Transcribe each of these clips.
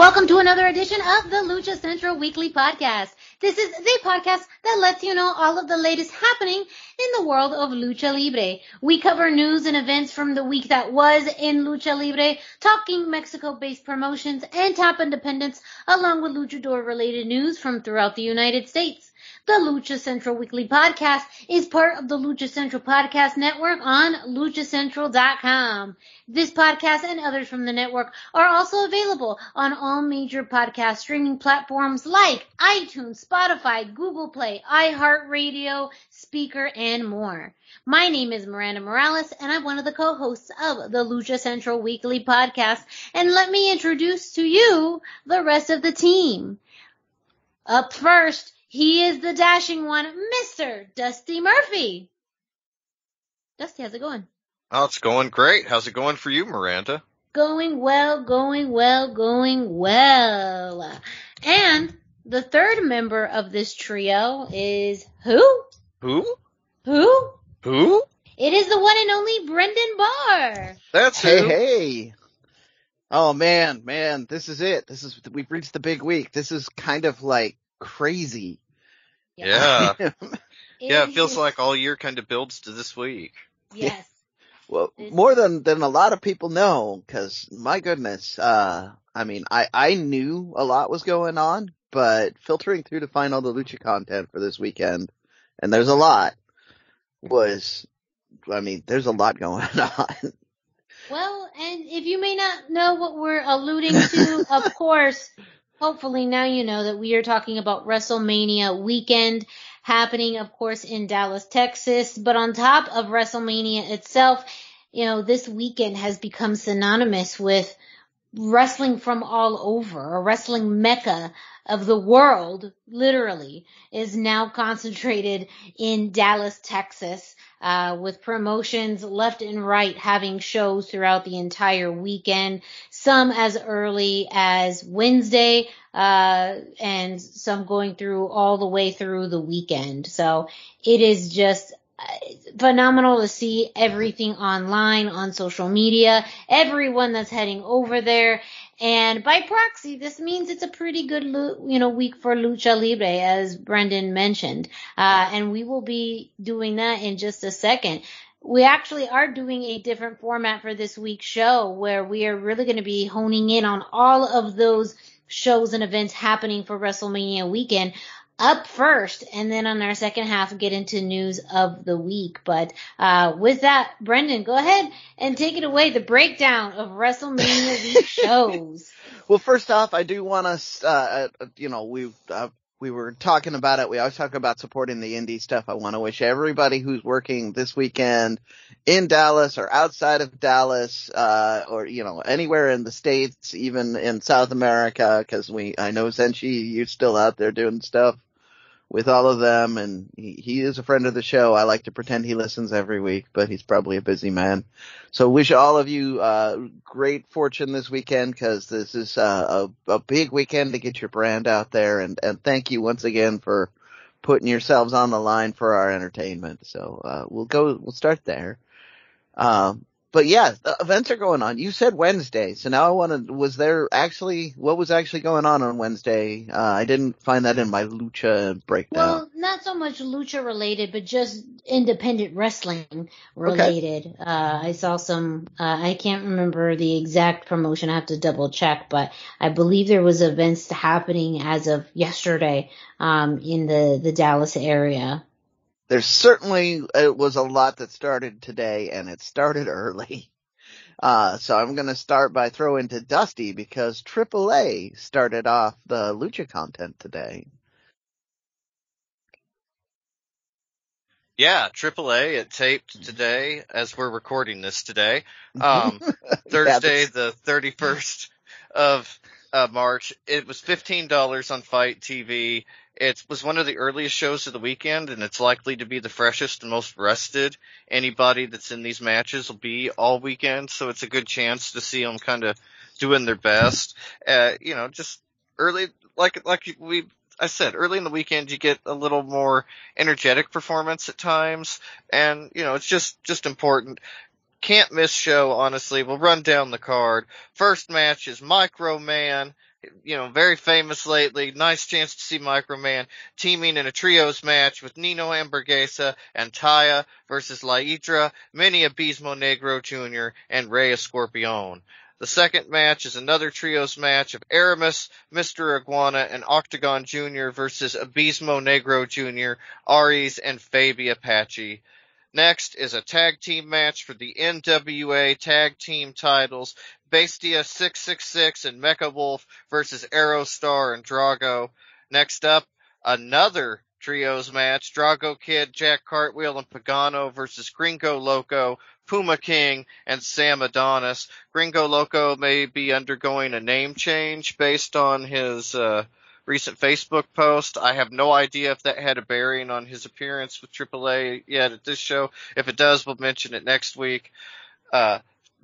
Welcome to another edition of the Lucha Central Weekly Podcast. This is the podcast that lets you know all of the latest happening in the world of Lucha Libre. We cover news and events from the week that was in Lucha Libre, talking Mexico-based promotions and top independents, along with luchador related news from throughout the United States. The Lucha Central Weekly Podcast is part of the Lucha Central Podcast Network on luchacentral.com. This podcast and others from the network are also available on all major podcast streaming platforms like iTunes, Spotify, Google Play, iHeartRadio, Spreaker, and more. My name is Miranda Morales and I'm one of the co-hosts of the Lucha Central Weekly Podcast. And let me introduce to you the rest of the team. Up first, he is the dashing one, Mr. Dusty Murphy. Dusty, how's it going? Oh, it's going great. How's it going for you, Miranda? Going well, going well, going well. And the third member of this trio is who? Who? Who? Who? It is the one and only Brendan Barr. That's hey, who. hey. Oh man, man, this is it. This is we've reached the big week. This is kind of like crazy. Yeah. It yeah, it feels like all year kind of builds to this week. Yes. well, more than than a lot of people know, because my goodness, uh, I mean, I I knew a lot was going on, but filtering through to find all the lucha content for this weekend, and there's a lot, was, I mean, there's a lot going on. Well, and if you may not know what we're alluding to, of course, hopefully now you know that we are talking about WrestleMania weekend happening, of course, in Dallas, Texas. But on top of WrestleMania itself, you know, this weekend has become synonymous with wrestling from all over, a wrestling mecca of the world, literally, is now concentrated in Dallas, Texas, uh, with promotions left and right having shows throughout the entire weekend, some as early as Wednesday, uh, and some going through all the way through the weekend. So it is just phenomenal to see everything online on social media, everyone that's heading over there. And by proxy, this means it's a pretty good, you know, week for Lucha Libre, as Brendan mentioned. Uh, and we will be doing that in just a second. We actually are doing a different format for this week's show where we are really going to be honing in on all of those shows and events happening for WrestleMania weekend up first and then on our second half get into news of the week. But uh with that, Brendan, go ahead and take it away, the breakdown of WrestleMania week shows. Well, first off, I do want us, uh, uh, you know, we, uh, we were talking about it. We always talk about supporting the indie stuff. I want to wish everybody who's working this weekend in Dallas or outside of Dallas, uh, or, you know, anywhere in the States, even in South America, cause we, I know Zenchi, you're still out there doing stuff with all of them and he, he is a friend of the show. I like to pretend he listens every week, but he's probably a busy man. So wish all of you, uh, great fortune this weekend because this is, uh, a, a big weekend to get your brand out there and, and thank you once again for putting yourselves on the line for our entertainment. So, uh, we'll go, we'll start there. Um, but yeah, the events are going on. You said Wednesday, so now I want to. Was there actually what was actually going on on Wednesday? Uh, I didn't find that in my lucha breakdown. Well, not so much lucha related, but just independent wrestling related. Uh, I saw some, uh, I can't remember the exact promotion. I have to double check, but I believe there was events happening as of yesterday, um, in the, the Dallas area there certainly it was a lot that started today and it started early. Uh, so I'm going to start by throwing to Dusty because AAA started off the Lucha content today. Yeah, AAA. It taped today as we're recording this today. Um, Thursday, the 31st of uh, March. It was $15 on FITE TV it was one of the earliest shows of the weekend, and it's likely to be the freshest and most rested anybody that's in these matches will be all weekend. So it's a good chance to see them kind of doing their best. Uh, you know, just early, like like we I said, early in the weekend you get a little more energetic performance at times, and you know it's just just important. Can't miss show, honestly. We'll run down the card. First match is Microman you know, very famous lately. Nice chance to see Microman teaming in a trios match with Nino Hamburguesa and Taya versus La Hidra, Mini Abismo Negro Jr., and Rey Escorpion. The second match is another trios match of Aramis, Mr. Iguana, and Octagon Jr. versus Abismo Negro Jr., Aries, and Fabi Apache. Next is a tag team match for the NWA tag team titles. Bestia 666 and Mecha Wolf versus Aerostar and Drago. Next up, another trios match. Drago Kid, Jack Cartwheel, and Pagano versus Gringo Loco, Puma King, and Sam Adonis. Gringo Loco may be undergoing a name change based on his uh, recent Facebook post. I have no idea if that had a bearing on his appearance with AAA yet at this show. If it does, we'll mention it next week. Uh,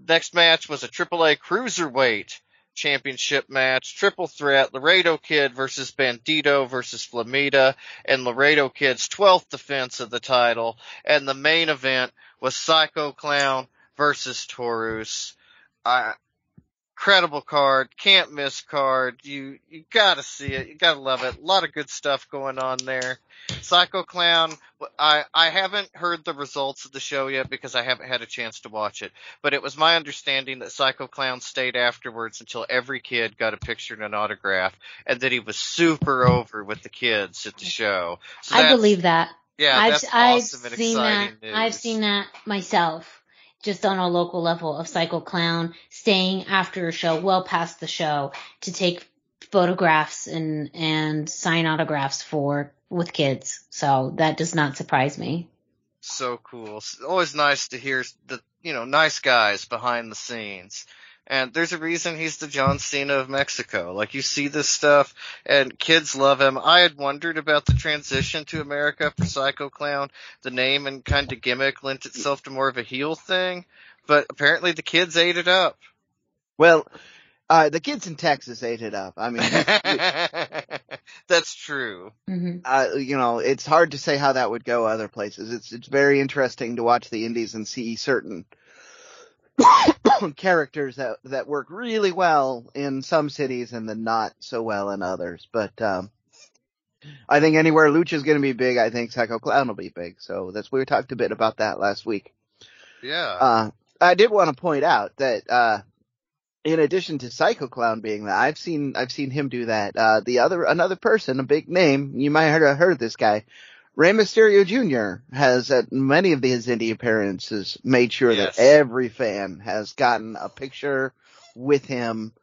next match was a AAA Cruiserweight championship match, triple threat, Laredo Kid versus Bandito versus Flamita, and Laredo Kid's 12th defense of the title. And the main event was Psycho Clown versus Taurus. I, incredible card, can't miss card. You you gotta see it, you gotta love it. A lot of good stuff going on there. Psycho Clown, I I haven't heard the results of the show yet because I haven't had a chance to watch it. But it was my understanding that Psycho Clown stayed afterwards until every kid got a picture and an autograph, and that he was super over with the kids at the show. So I believe that. Yeah, I've, that's I've awesome and seen that. exciting news. I've seen that myself, just on a local level of Psycho Clown staying after a show, well past the show, to take photographs and and sign autographs for with kids. So that does not surprise me. so cool. It's always nice to hear the you know nice guys behind the scenes. And there's a reason he's the John Cena of Mexico. Like you see this stuff and kids love him. I had wondered about the transition to America for Psycho Clown. The name and kind of gimmick lent itself to more of a heel thing, but apparently the kids ate it up. Well, uh, the kids in Texas ate it up. I mean, That's true. hmm uh, you know, it's hard to say how that would go other places. It's it's very interesting to watch the indies and see certain characters that that work really well in some cities and then not so well in others. But um I think anywhere Lucha's going to be big, I think Psycho Clown will be big. So that's we talked a bit about that last week. Yeah. Uh, I did want to point out that, uh, in addition to Psycho Clown being that, I've seen, I've seen him do that. Uh, the other, another person, a big name, you might have heard, of this guy, Rey Mysterio Jr. has at many of his indie appearances made sure Yes. that every fan has gotten a picture with him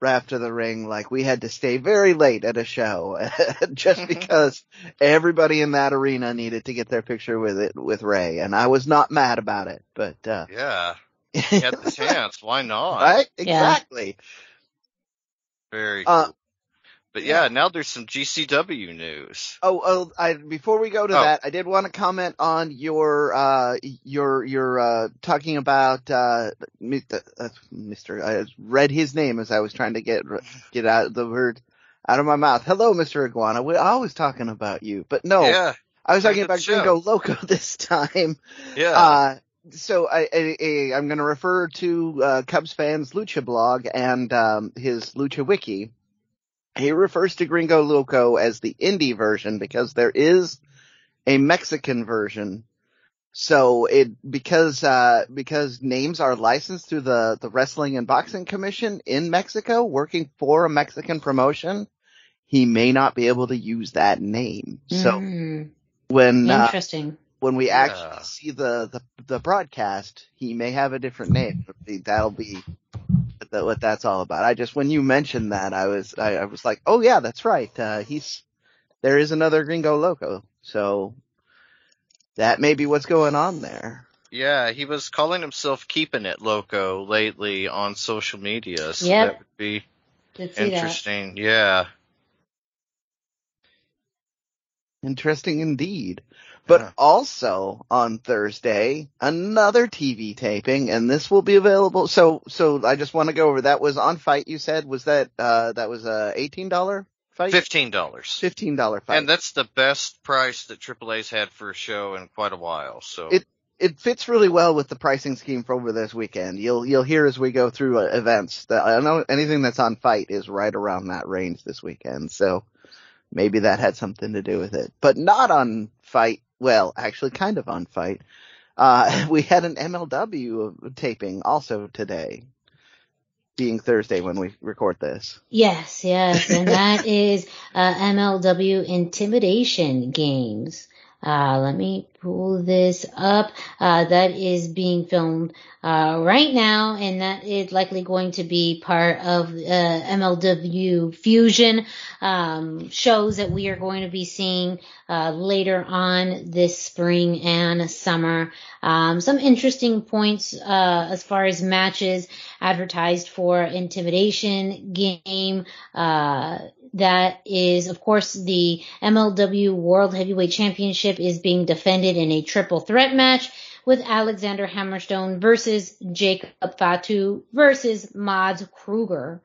right after the ring. Like we had to stay very late at a show just because everybody in that arena needed to get their picture with it, with Ray. And I was not mad about it, but, uh, yeah. He had the chance. Why not? right? Yeah. Exactly. Very Uh, cool. But yeah, now there's some GCW news. Oh, oh, I, before we go to Oh. that, I did want to comment on your, uh, your, your, uh, talking about, uh, Mr. Uh, I read his name as I was trying to get, get out the word out of my mouth. Hello, Mr. Iguana. We're always talking about you, but no, Yeah, I was talking about the Gringo Loco this time. yeah. Uh, so I, I, I I'm going to refer to uh, Cubs fans Lucha blog and um, his Lucha wiki. He refers to Gringo Loco as the indie version because there is a Mexican version. So it because uh, because names are licensed through the the Wrestling and Boxing Commission in Mexico, working for a Mexican promotion, he may not be able to use that name. So Mm, when uh, interesting. when we Yeah. actually see the, the the broadcast, he may have a different name. That'll be that, what that's all about. I just when you mentioned that, I was I, I was like, oh yeah, that's right. Uh, he's there is another Gringo Loco. So that may be what's going on there. Yeah, he was calling himself keeping it loco lately on social media. So Yep. that would be Did see that. interesting. Yeah. Interesting indeed. But Yeah. also on Thursday, another TV taping, and this will be available. So, so I just want to go over that was on FITE. You said was that uh that was a eighteen dollar fight, Fifteen dollars. fifteen dollar fight. And that's the best price that AAA's had for a show in quite a while. So It- it fits really well with the pricing scheme for over this weekend. You'll you'll hear as we go through uh, events that I know anything that's on FITE is right around that range this weekend. So maybe that had something to do with it, but not on FITE. Well, actually, kind of on FITE. Uh, we had an MLW taping also today, being Thursday when we record this. Yes, yes, and that is uh, MLW Intimidation Games. Uh, let me pull this up. Uh, that is being filmed uh, right now, and that is likely going to be part of uh, MLW Fusion um, shows that we are going to be seeing uh, later on this spring and summer. Um, some interesting points uh, as far as matches advertised for Intimidation game. That is, of course, the MLW World Heavyweight Championship is being defended in a triple threat match with Alexander Hammerstone versus Jacob Fatu versus Mads Kruger.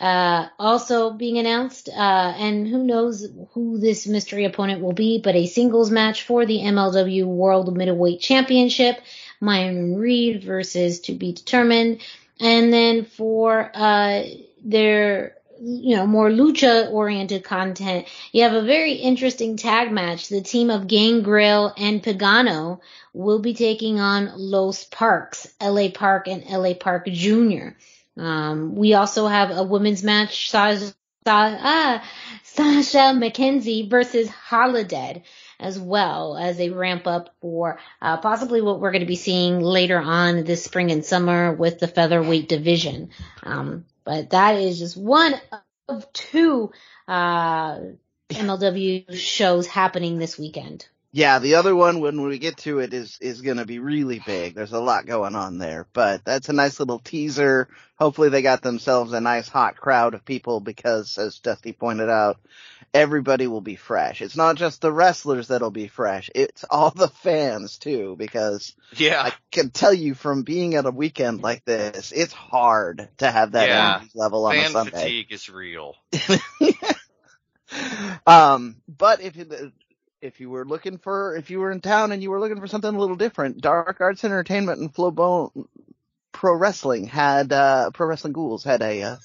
Uh, also being announced, uh, and who knows who this mystery opponent will be, but a singles match for the MLW World Middleweight Championship, Myron Reed versus to be determined. And then for, uh, their, you know, more lucha oriented content, you have a very interesting tag match. The team of Gangrel and Pagano will be taking on Los Parks, LA Park and LA Park Jr. Um, we also have a women's match, Sasha, ah, Sasha McKenzie versus Holidead as well as they ramp up for uh, possibly what we're going to be seeing later on this spring and summer with the featherweight division. Um, but that is just one of two uh, MLW shows happening this weekend. Yeah, the other one when we get to it is is going to be really big. There's a lot going on there, but that's a nice little teaser. Hopefully they got themselves a nice hot crowd of people because as Dusty pointed out, everybody will be fresh. It's not just the wrestlers that'll be fresh. It's all the fans too because yeah. I can tell you from being at a weekend like this, it's hard to have that Yeah. energy level on a Fan Sunday. fatigue is real. um, but if you, if you were looking for, if you were in town and you were looking for something a little different, Dark Arts Entertainment and Flowbone Pro Wrestling had, uh, Pro Wrestling Ghouls had a, uh,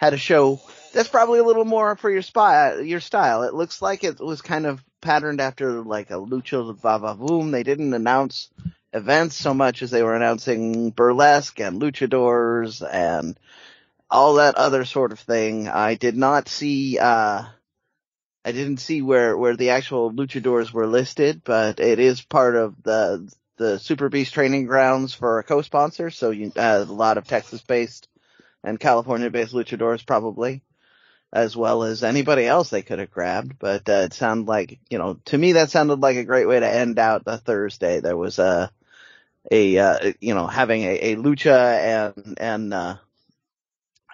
had a show that's probably a little more for your spy, your style. It looks like it was kind of patterned after like a Lucha VaVoom. They didn't announce events so much as they were announcing burlesque and luchadors and all that other sort of thing. I did not see, uh, I didn't see where, where the actual luchadors were listed, but it is part of the, the Super Beast training grounds for a co-sponsor. So you, uh, a lot of Texas based and California based luchadors probably, as well as anybody else they could have grabbed. But, uh, it sounded like, you know, to me that sounded like a great way to end out the Thursday. There was a, a, uh, you know, having a, a lucha and, and, uh,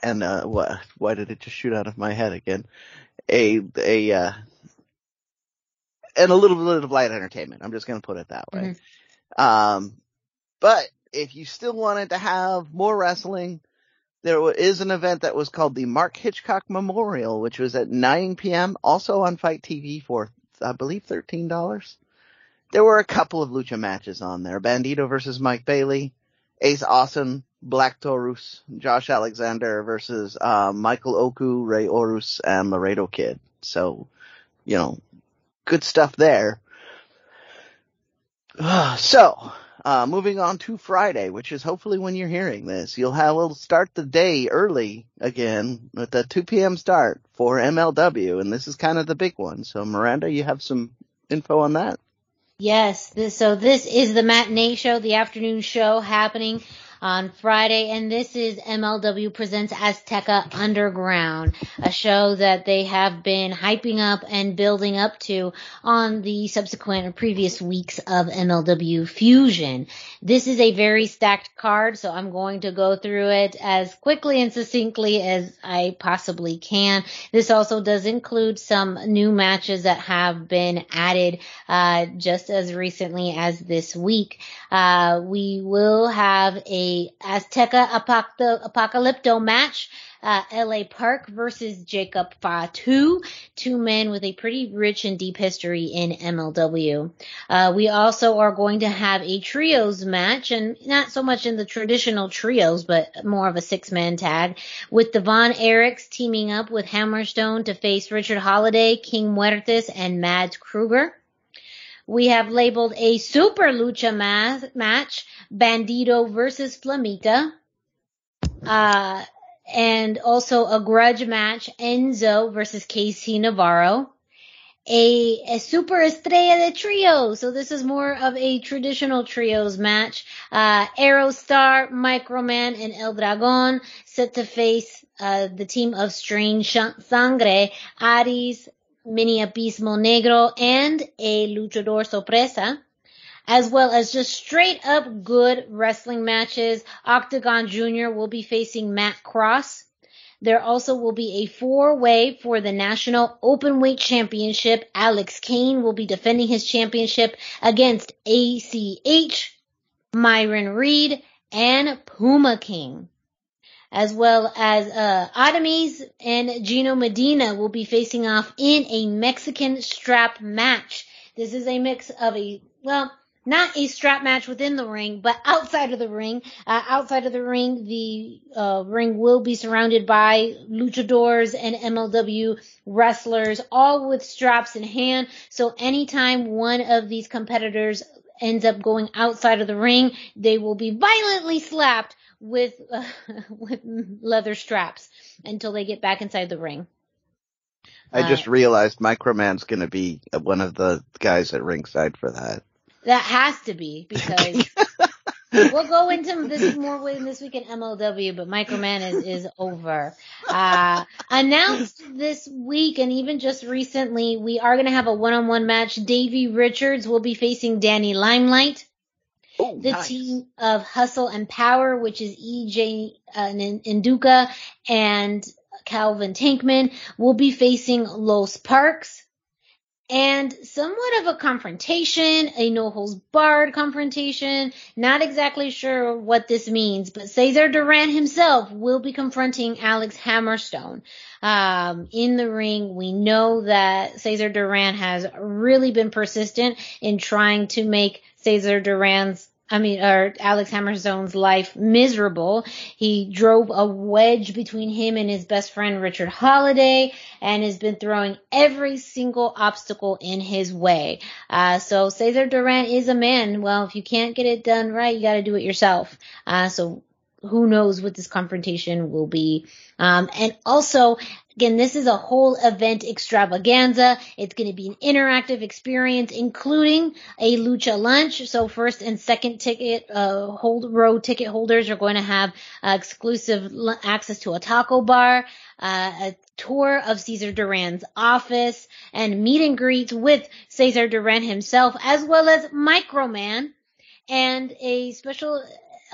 and, uh, what, why did it just shoot out of my head again? A, a, uh, and a little bit of light entertainment. I'm just going to put it that way. Um, but if you still wanted to have more wrestling, there is an event that was called the Mark Hitchcock Memorial, which was at 9 p.m. also on FITE TV for, I believe, $13. There were a couple of lucha matches on there. Bandito versus Mike Bailey, Ace Austin, Black Taurus, Josh Alexander versus, uh, Michael Oku, Rey Horus, and Laredo Kid. So, you know, good stuff there. so, uh, moving on to Friday, which is hopefully when you're hearing this, you'll have, we'll start the day early again with a 2 p.m. start for MLW, and this is kind of the big one. So Miranda, you have some info on that? Yes, this, so this is the matinee show, the afternoon show happening on Friday, and this is MLW Presents Azteca Underground, a show that they have been hyping up and building up to on the subsequent or previous weeks of MLW Fusion. This is a very stacked card, so I'm going to go through it as quickly and succinctly as I possibly can. This also does include some new matches that have been added uh, just as recently as this week. Uh, we will have a Azteca Apocalypto match. Uh, LA Park versus Jacob Fatu, two men with a pretty rich and deep history in MLW. Uh, we also are going to have a trios match, and not so much in the traditional trios, but more of a six-man tag, with the Von Erichs teaming up with Hammerstone to face Richard Holliday, King Muertes, and Mads Kruger. We have labeled a super lucha ma- match, Bandito versus Flamita. Uh, and also a grudge match, Enzo versus KC Navarro. A, a super estrella de trio. So this is more of a traditional trios match. Uh, Aerostar, Microman, and El Dragon set to face, uh, the team of Strange Sangre, Aries, Mini Abismo Negro, and a Luchador Sorpresa, as well as just straight up good wrestling matches. Octagon Jr. will be facing Matt Cross. There also will be a four way for the National Openweight Championship. Alex Kane will be defending his championship against ACH, Myron Reed, and Puma King as well as uh, and Gino Medina will be facing off in a Mexican strap match. This is a mix of a, well, not a strap match within the ring, but outside of the ring. Uh, outside of the ring, the uh, ring will be surrounded by luchadors and MLW wrestlers, all with straps in hand. So anytime one of these competitors ends up going outside of the ring, they will be violently slapped with uh, with leather straps until they get back inside the ring. I just uh, realized Microman's going to be one of the guys at ringside for that. That has to be because we'll go into this more in this week in MLW, but Microman is is over. Uh, announced this week and even just recently, we are going to have a one-on-one match. Davey Richards will be facing Danny Limelight. Oh, the nice. team of Hustle and Power, which is EJ uh, Nduka and Calvin Tankman, will be facing Los Parks. And somewhat of a confrontation, a no holds barred confrontation. Not exactly sure what this means, but Cesar Duran himself will be confronting Alex Hammerstone. Um, in the ring, we know that Cesar Duran has really been persistent in trying to make Cesar Duran's I mean, or Alex Hammerstone's life miserable. He drove a wedge between him and his best friend Richard Holliday and has been throwing every single obstacle in his way. Uh, so Cesar Duran is a man. Well, if you can't get it done right, you gotta do it yourself. Uh, so who knows what this confrontation will be. Um, and also, again, this is a whole event extravaganza. It's going to be an interactive experience, including a lucha lunch. So first and second ticket, uh, hold row ticket holders are going to have uh, exclusive access to a taco bar, uh, a tour of Cesar Duran's office, and meet and greets with Cesar Duran himself, as well as Microman, and a special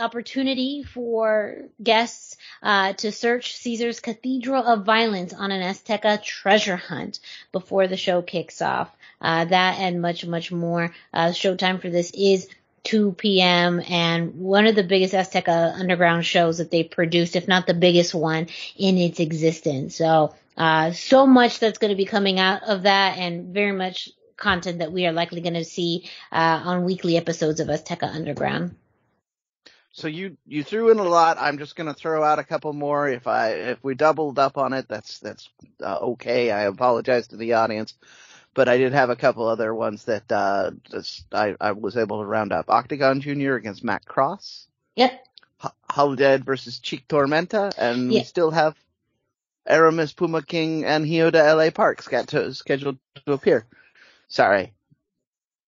opportunity for guests uh, to search Caesar's Cathedral of Violence on an Azteca treasure hunt before the show kicks off. Uh, that and much, much more. Uh, showtime for this is 2 p.m. and one of the biggest Azteca underground shows that they produced, if not the biggest one in its existence. So, uh, so much that's going to be coming out of that and very much content that we are likely going to see, uh, on weekly episodes of Azteca Underground. So you you threw in a lot. I'm just going to throw out a couple more. If I if we doubled up on it, that's that's uh, okay. I apologize to the audience, but I did have a couple other ones that uh, just, I I was able to round up. Octagon Junior against Matt Cross. Yep. H- versus Chik Tormenta, and yep. we still have Aramis Puma King and Hijo de LA Park scheduled to appear. Sorry,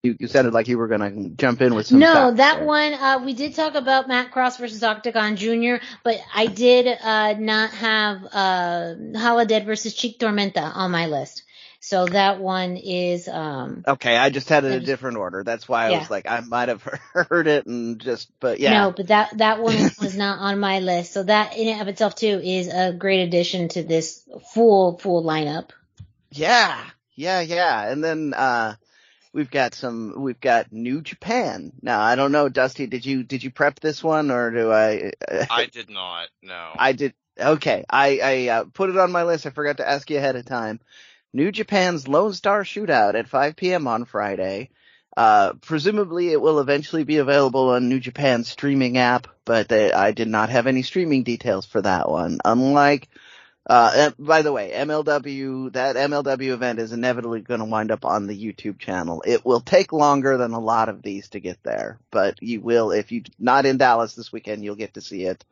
You, you sounded like you were gonna jump in with some. No, that there. one uh, we did talk about Matt Cross versus Octagon Jr., but I did uh, not have uh, Holidead versus Chik Tormenta on my list. So that one is um Okay, I just had it in a different order. That's why I Yeah. was like, I might have heard it and just, but yeah. no, but that that one was not on my list. So that in and of itself too is a great addition to this full full lineup. Yeah, yeah, yeah. And then uh we've got some we've got New Japan. Now, I don't know, Dusty, did you did you prep this one or do I I did not. No. I did okay. I I uh, put it on my list. I forgot to ask you ahead of time. New Japan's Lone Star Shootout at 5 p.m. on Friday. Uh, presumably it will eventually be available on New Japan's streaming app, but they, I did not have any streaming details for that one. Unlike, uh, by the way, MLW, that MLW event is inevitably going to wind up on the YouTube channel. It will take longer than a lot of these to get there, but you will, if you're not in Dallas this weekend, you'll get to see it.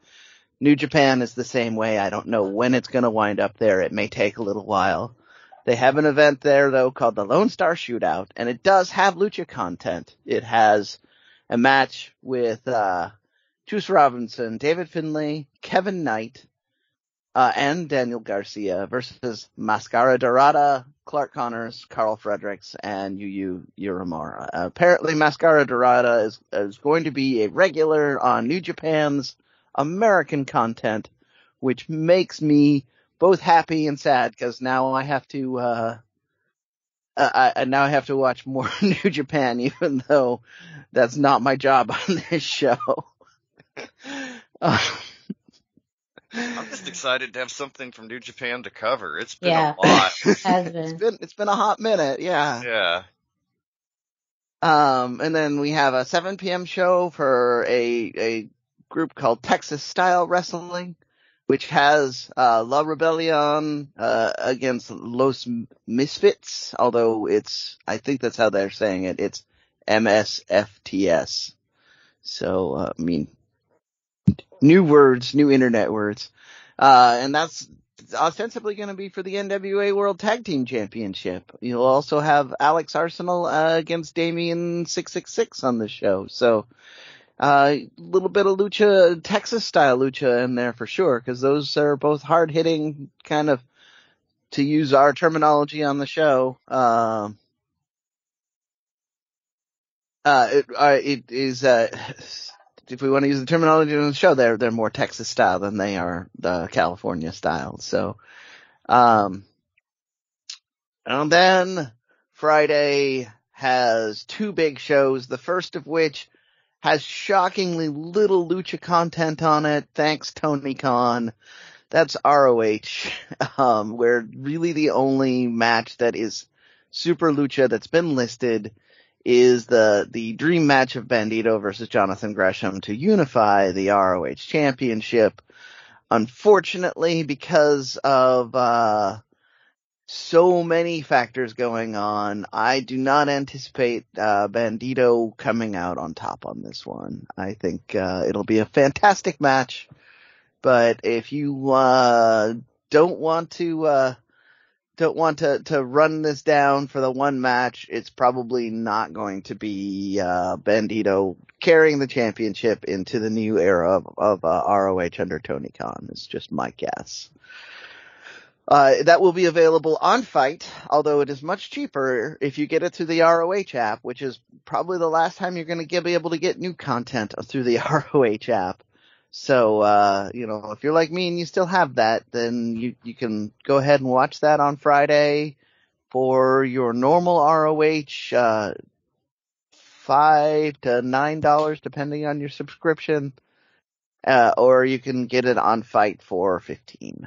New Japan is the same way. I don't know when it's going to wind up there. It may take a little while. They have an event there though called the Lone Star Shootout, and it does have lucha content. It has a match with uh Juice Robinson, David Finlay, Kevin Knight, uh, and Daniel Garcia versus Mascara Dorada, Clark Connors, Karl Fredericks, and Yu Yu Uramura. Uh, apparently Mascara Dorada is, is going to be a regular on New Japan's American content, which makes me both happy and sad because now I have to, uh, uh, I, now I have to watch more New Japan, even though that's not my job on this show. I'm just excited to have something from New Japan to cover. It's been Yeah. a lot. Has been. it's been. been it's been a hot minute, yeah. yeah. Um, and then we have a 7 p.m. show for a a group called Texas Style Wrestling, which has uh, La Rebellion uh, against Los Misfits. Although it's, I think that's how they're saying it. It's MSFTS. So uh, I mean, new words, new internet words, uh, and that's ostensibly going to be for the NWA World Tag Team Championship. You'll also have Alex Arsenal uh, against Damien six six six on the show. So a uh, little bit of lucha, Texas style lucha in there for sure, because those are both hard hitting, kind of, to use our terminology on the show. Um, uh, it, uh, it is, uh, if we want to use the terminology on the show, they're, they're more Texas style than they are the California style. So, um, and then Friday has two big shows, the first of which has shockingly little lucha content on it. Thanks, Tony Khan. That's ROH, um, where really the only match that is super lucha that's been listed is the, the dream match of Bandito versus Jonathan Gresham to unify the ROH championship. Unfortunately, because of, uh, so many factors going on. I do not anticipate uh, Bandito coming out on top on this one. I think uh, it'll be a fantastic match, but if you uh, don't want to uh, don't want to to run this down for the one match, it's probably not going to be uh, Bandito carrying the championship into the new era of, of uh, ROH under Tony Khan. It's just my guess. Uh, that will be available on FITE, although it is much cheaper if you get it through the ROH app, which is probably the last time you're going to be able to get new content through the ROH app. So, uh, you know, if you're like me and you still have that, then you, you can go ahead and watch that on Friday for your normal ROH, uh, five to nine dollars depending on your subscription. Uh, or you can get it on FITE for fifteen.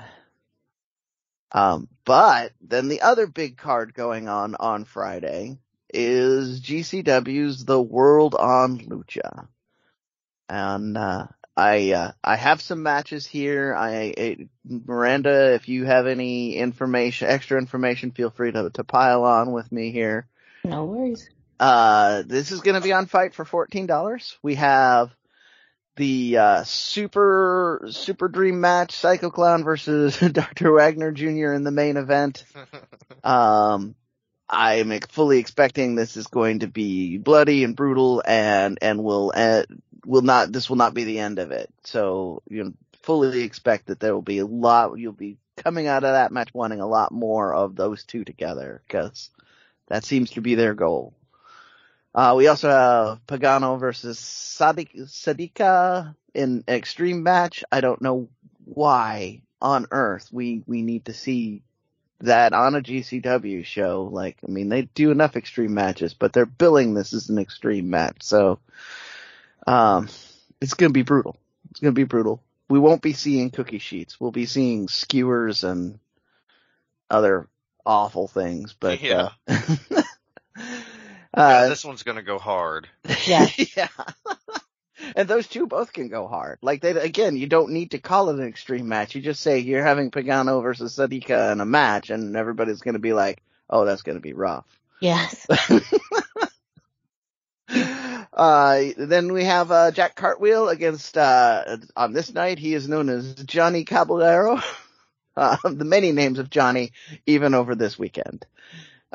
Um, but then the other big card going on on Friday is GCW's The World on Lucha. And, uh, I, uh, I have some matches here. I, it, Miranda, if you have any information, extra information, feel free to, to pile on with me here. No worries. Uh, this is gonna be on FITE for $14. We have the uh, super super dream match Psycho Clown versus Dr. Wagner Jr. in the main event. Um, I'm fully expecting this is going to be bloody and brutal and, and will, uh, will not, this will not be the end of it. So, you fully expect that there will be a lot, you'll be coming out of that match wanting a lot more of those two together because that seems to be their goal. Uh, we also have Pagano versus Sadik, Sadika in extreme match. I don't know why on earth we, we need to see that on a GCW show. Like, I mean, they do enough extreme matches, but they're billing this as an extreme match. So, um, it's going to be brutal. It's going to be brutal. We won't be seeing cookie sheets. We'll be seeing skewers and other awful things, but, Yeah. uh, Yeah, uh, this one's gonna go hard. Yeah. yeah. and those two both can go hard. Like they, again, you don't need to call it an extreme match. You just say you're having Pagano versus Sadika in a match and everybody's gonna be like, oh, that's gonna be rough. Yes. Uh, then we have, uh, Jack Cartwheel against, uh, on this night, he is known as Johnny Caballero. Uh, the many names of Johnny, even over this weekend.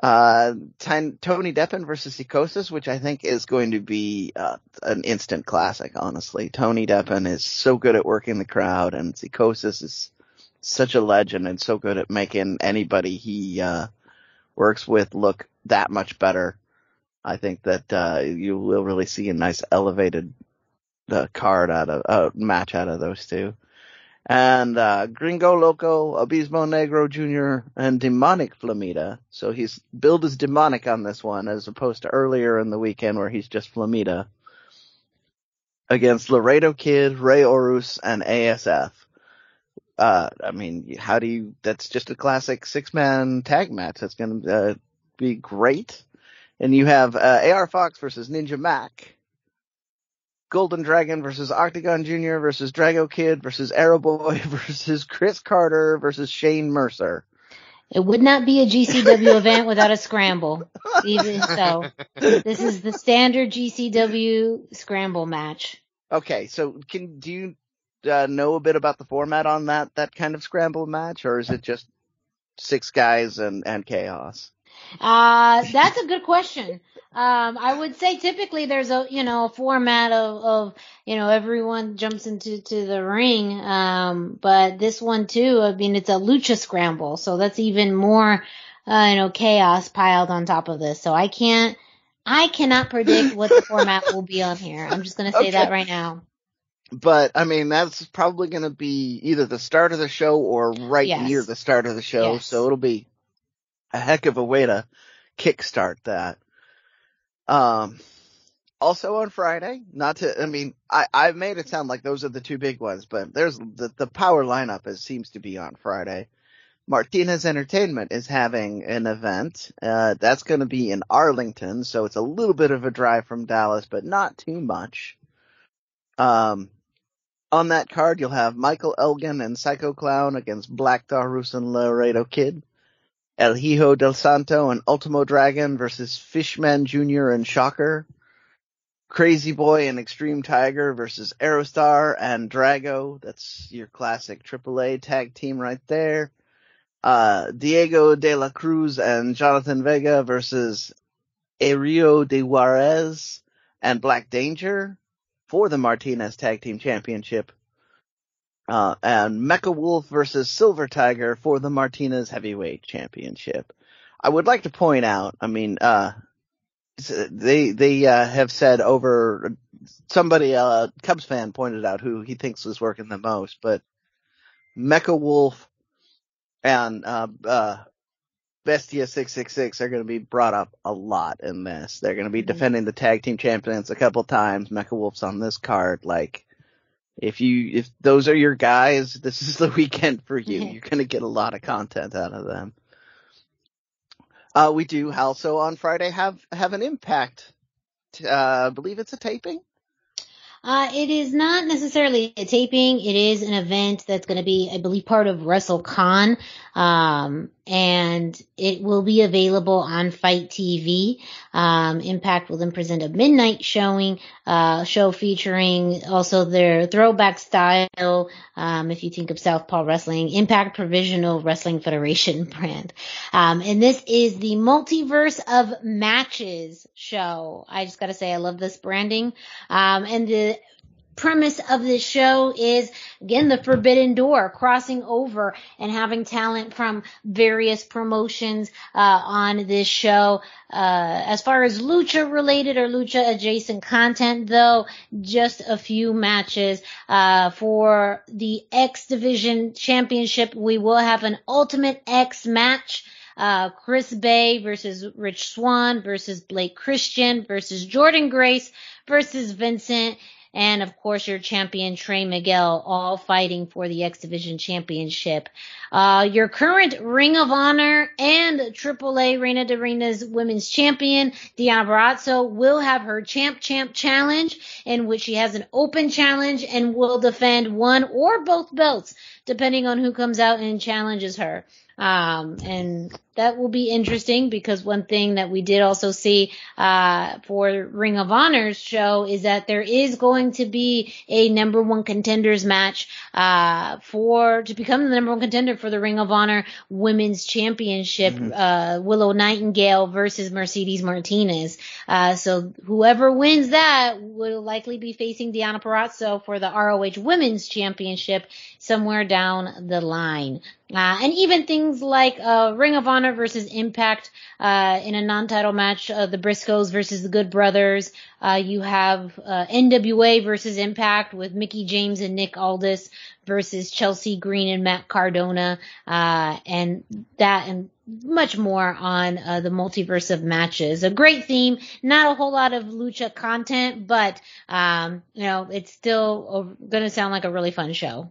Uh, Tony Deppen versus Psychosis, which I think is going to be, uh, an instant classic, honestly. Tony Deppen is so good at working the crowd and Psychosis is such a legend and so good at making anybody he, uh, works with look that much better. I think that, uh, you will really see a nice elevated, uh, card out of, uh, match out of those two. And, uh, Gringo Loco, Abismo Negro Jr., and Demonic Flamita. So he's billed as demonic on this one as opposed to earlier in the weekend where he's just Flamita. Against Laredo Kid, Rey Horus, and ASF. Uh, I mean, how do you, that's just a classic six man tag match. That's gonna, uh, be great. And you have, uh, AR Fox versus Ninja Mac. Golden Dragon versus Octagon Jr. versus Drago Kid versus Aero Boy versus Chris Carter versus Shane Mercer. It would not be a GCW event without a scramble. Even so, this is the standard GCW scramble match. Okay, so can do you uh, know a bit about the format on that that kind of scramble match, or is it just six guys and and chaos? Uh, that's a good question. Um, I would say typically there's a, you know, a format of, of, you know, everyone jumps into, to the ring. Um, but this one too, I mean, it's a lucha scramble. So that's even more, uh, you know, chaos piled on top of this. So I can't, I cannot predict what the format will be on here. I'm just going to say Okay. that right now. But I mean, that's probably going to be either the start of the show or right Yes. near the start of the show. Yes. So it'll be a heck of a way to kickstart that. Um, also on Friday, not to, I mean, I, I made it sound like those are the two big ones, but there's the, the power lineup is, seems to be on Friday. Martinez Entertainment is having an event, uh, that's gonna be in Arlington, so it's a little bit of a drive from Dallas, but not too much. Um, on that card, you'll have Michael Elgin and Psycho Clown against Black Taurus and Laredo Kid. El Hijo del Santo and Ultimo Dragon versus Fishman Jr. and Shocker. Crazy Boy and Extreme Tiger versus Aerostar and Drago. That's your classic AAA tag team right there. Uh, Diego de la Cruz and Jonathan Vega versus Erio de Juarez and Black Danger for the Martinez Tag Team Championship. Uh, and Mecha Wolf versus Silver Tiger for the Martinez Heavyweight Championship. I would like to point out, I mean, uh, they, they, uh, have said over, somebody, uh, Cubs fan pointed out who he thinks was working the most, but Mecha Wolf and, uh, uh, Bestia 666 are going to be brought up a lot in this. They're going to be Mhm. defending the tag team champions a couple times. Mecha Wolf's on this card. Like, if you, if those are your guys, this is the weekend for you. You're going to get a lot of content out of them. Uh, we do also on Friday have, have an impact. Uh, I believe it's a taping. Uh, it is not necessarily a taping. It is an event that's going to be, I believe, part of WrestleCon. Um, and it will be available on FITE TV. Um, Impact will then present a midnight showing, uh, show featuring also their throwback style. Um, if you think of Southpaw Wrestling, Impact Provisional Wrestling Federation brand. Um, and this is the multiverse of matches show. I just gotta say, I love this branding. Um, and the premise of this show is again the forbidden door crossing over and having talent from various promotions uh, on this show. Uh, as far as lucha related or lucha adjacent content though just a few matches. Uh, for the x division championship we will have an ultimate x match. Uh, Chris Bey versus Rich Swann versus Blake Christian versus Jordynne Grace versus Vincent and of course your champion Trey Miguel, all fighting for the X Division Championship. Uh, your current Ring of Honor and AAA Reina de Reinas Women's Champion, Deonna Purrazzo, will have her Champ Champ Challenge, in which she has an open challenge and will defend one or both belts, depending on who comes out and challenges her. Um, and that will be interesting because one thing that we did also see uh, for Ring of Honor's show is that there is going to be a number one contenders match uh, for to become the number one contender for the Ring of Honor Women's Championship. Mm-hmm. Uh, Willow Nightingale versus Mercedes Martinez. Uh, so whoever wins that will likely be facing Deonna Purrazzo for the ROH Women's Championship somewhere down the line. Uh, and even things like uh, Ring of Honor versus Impact uh, in a non-title match, uh, the Briscoes versus the Good Brothers. Uh, you have uh, NWA versus Impact with Mickie James and Nick Aldis versus Chelsea Green and Matt Cardona, and that and much more on the multiverse of matches. A great theme, not a whole lot of lucha content, but um, you know it's still going to sound like a really fun show.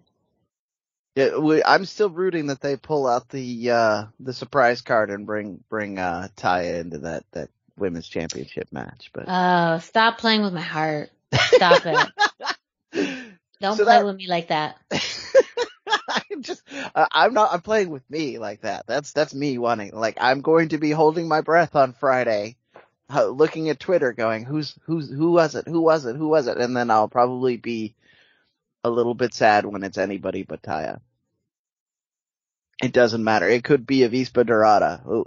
Yeah, we, I'm still rooting that they pull out the uh, the surprise card and bring bring uh, Taya into that that women's championship match. But oh, stop playing with my heart. Stop it. Don't so play that, with me like that. I'm just uh, I'm not I'm playing with me like that. That's that's me wanting like I'm going to be holding my breath on Friday. Uh, looking at Twitter going, who's, who's, who was it? Who was it? Who was it? And then I'll probably be a little bit sad when it's anybody but Taya. It doesn't matter. It could be a Avispa Dorada. Oh,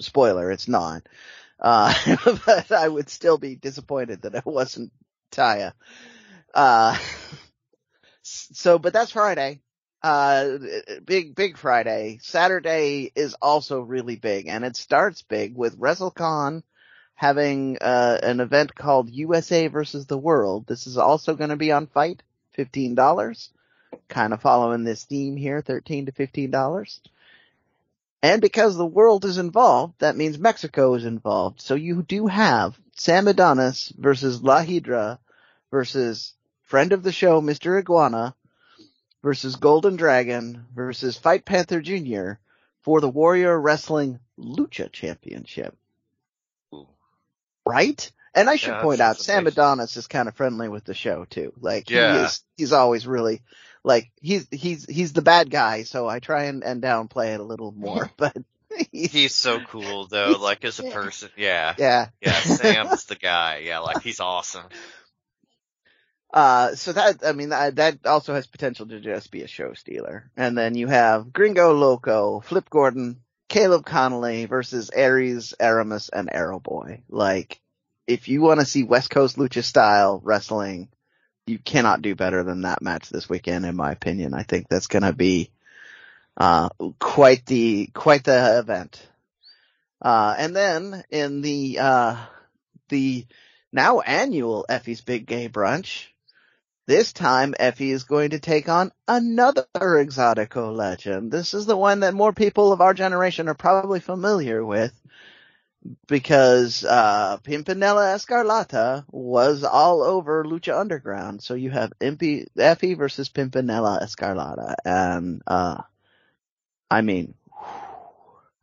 spoiler, it's not. Uh, but I would still be disappointed that it wasn't Taya. Uh, so, but that's Friday. Uh, big, big Friday. Saturday is also really big and it starts big with WrestleCon having, uh, an event called USA versus the World. This is also going to be on FITE, $15. Kind of following this theme here, 13 to $15. And because the world is involved, that means Mexico is involved. So you do have Sam Adonis versus La Hidra versus friend of the show, Mr. Iguana versus Golden Dragon versus Fight Panther Jr. for the Warrior Wrestling Lucha Championship. Right? And I should yeah, point out, Sam Adonis is kind of friendly with the show too. Like yeah. he is, he's always really like he's he's he's the bad guy, so I try and, and downplay it a little more. But he's, he's so cool though, like as a person. Yeah. Yeah. Yeah. Sam's the guy. Yeah, like he's awesome. Uh, so that, I mean, that, that also has potential to just be a show stealer. And then you have Gringo Loco, Flip Gordon, Caleb Konley versus Arez, Aramis, and Aero Boy. Like, if you want to see West Coast lucha style wrestling, you cannot do better than that match this weekend, in my opinion. I think that's going to be uh, quite the quite the event. Uh, and then in the uh, the now annual Effy's Big Gay Brunch, this time Effie is going to take on another Exotico legend. This is the one that more people of our generation are probably familiar with because uh Pimpinela Escarlata was all over Lucha Underground. So you have Impy Effy versus Pimpinela Escarlata and uh I mean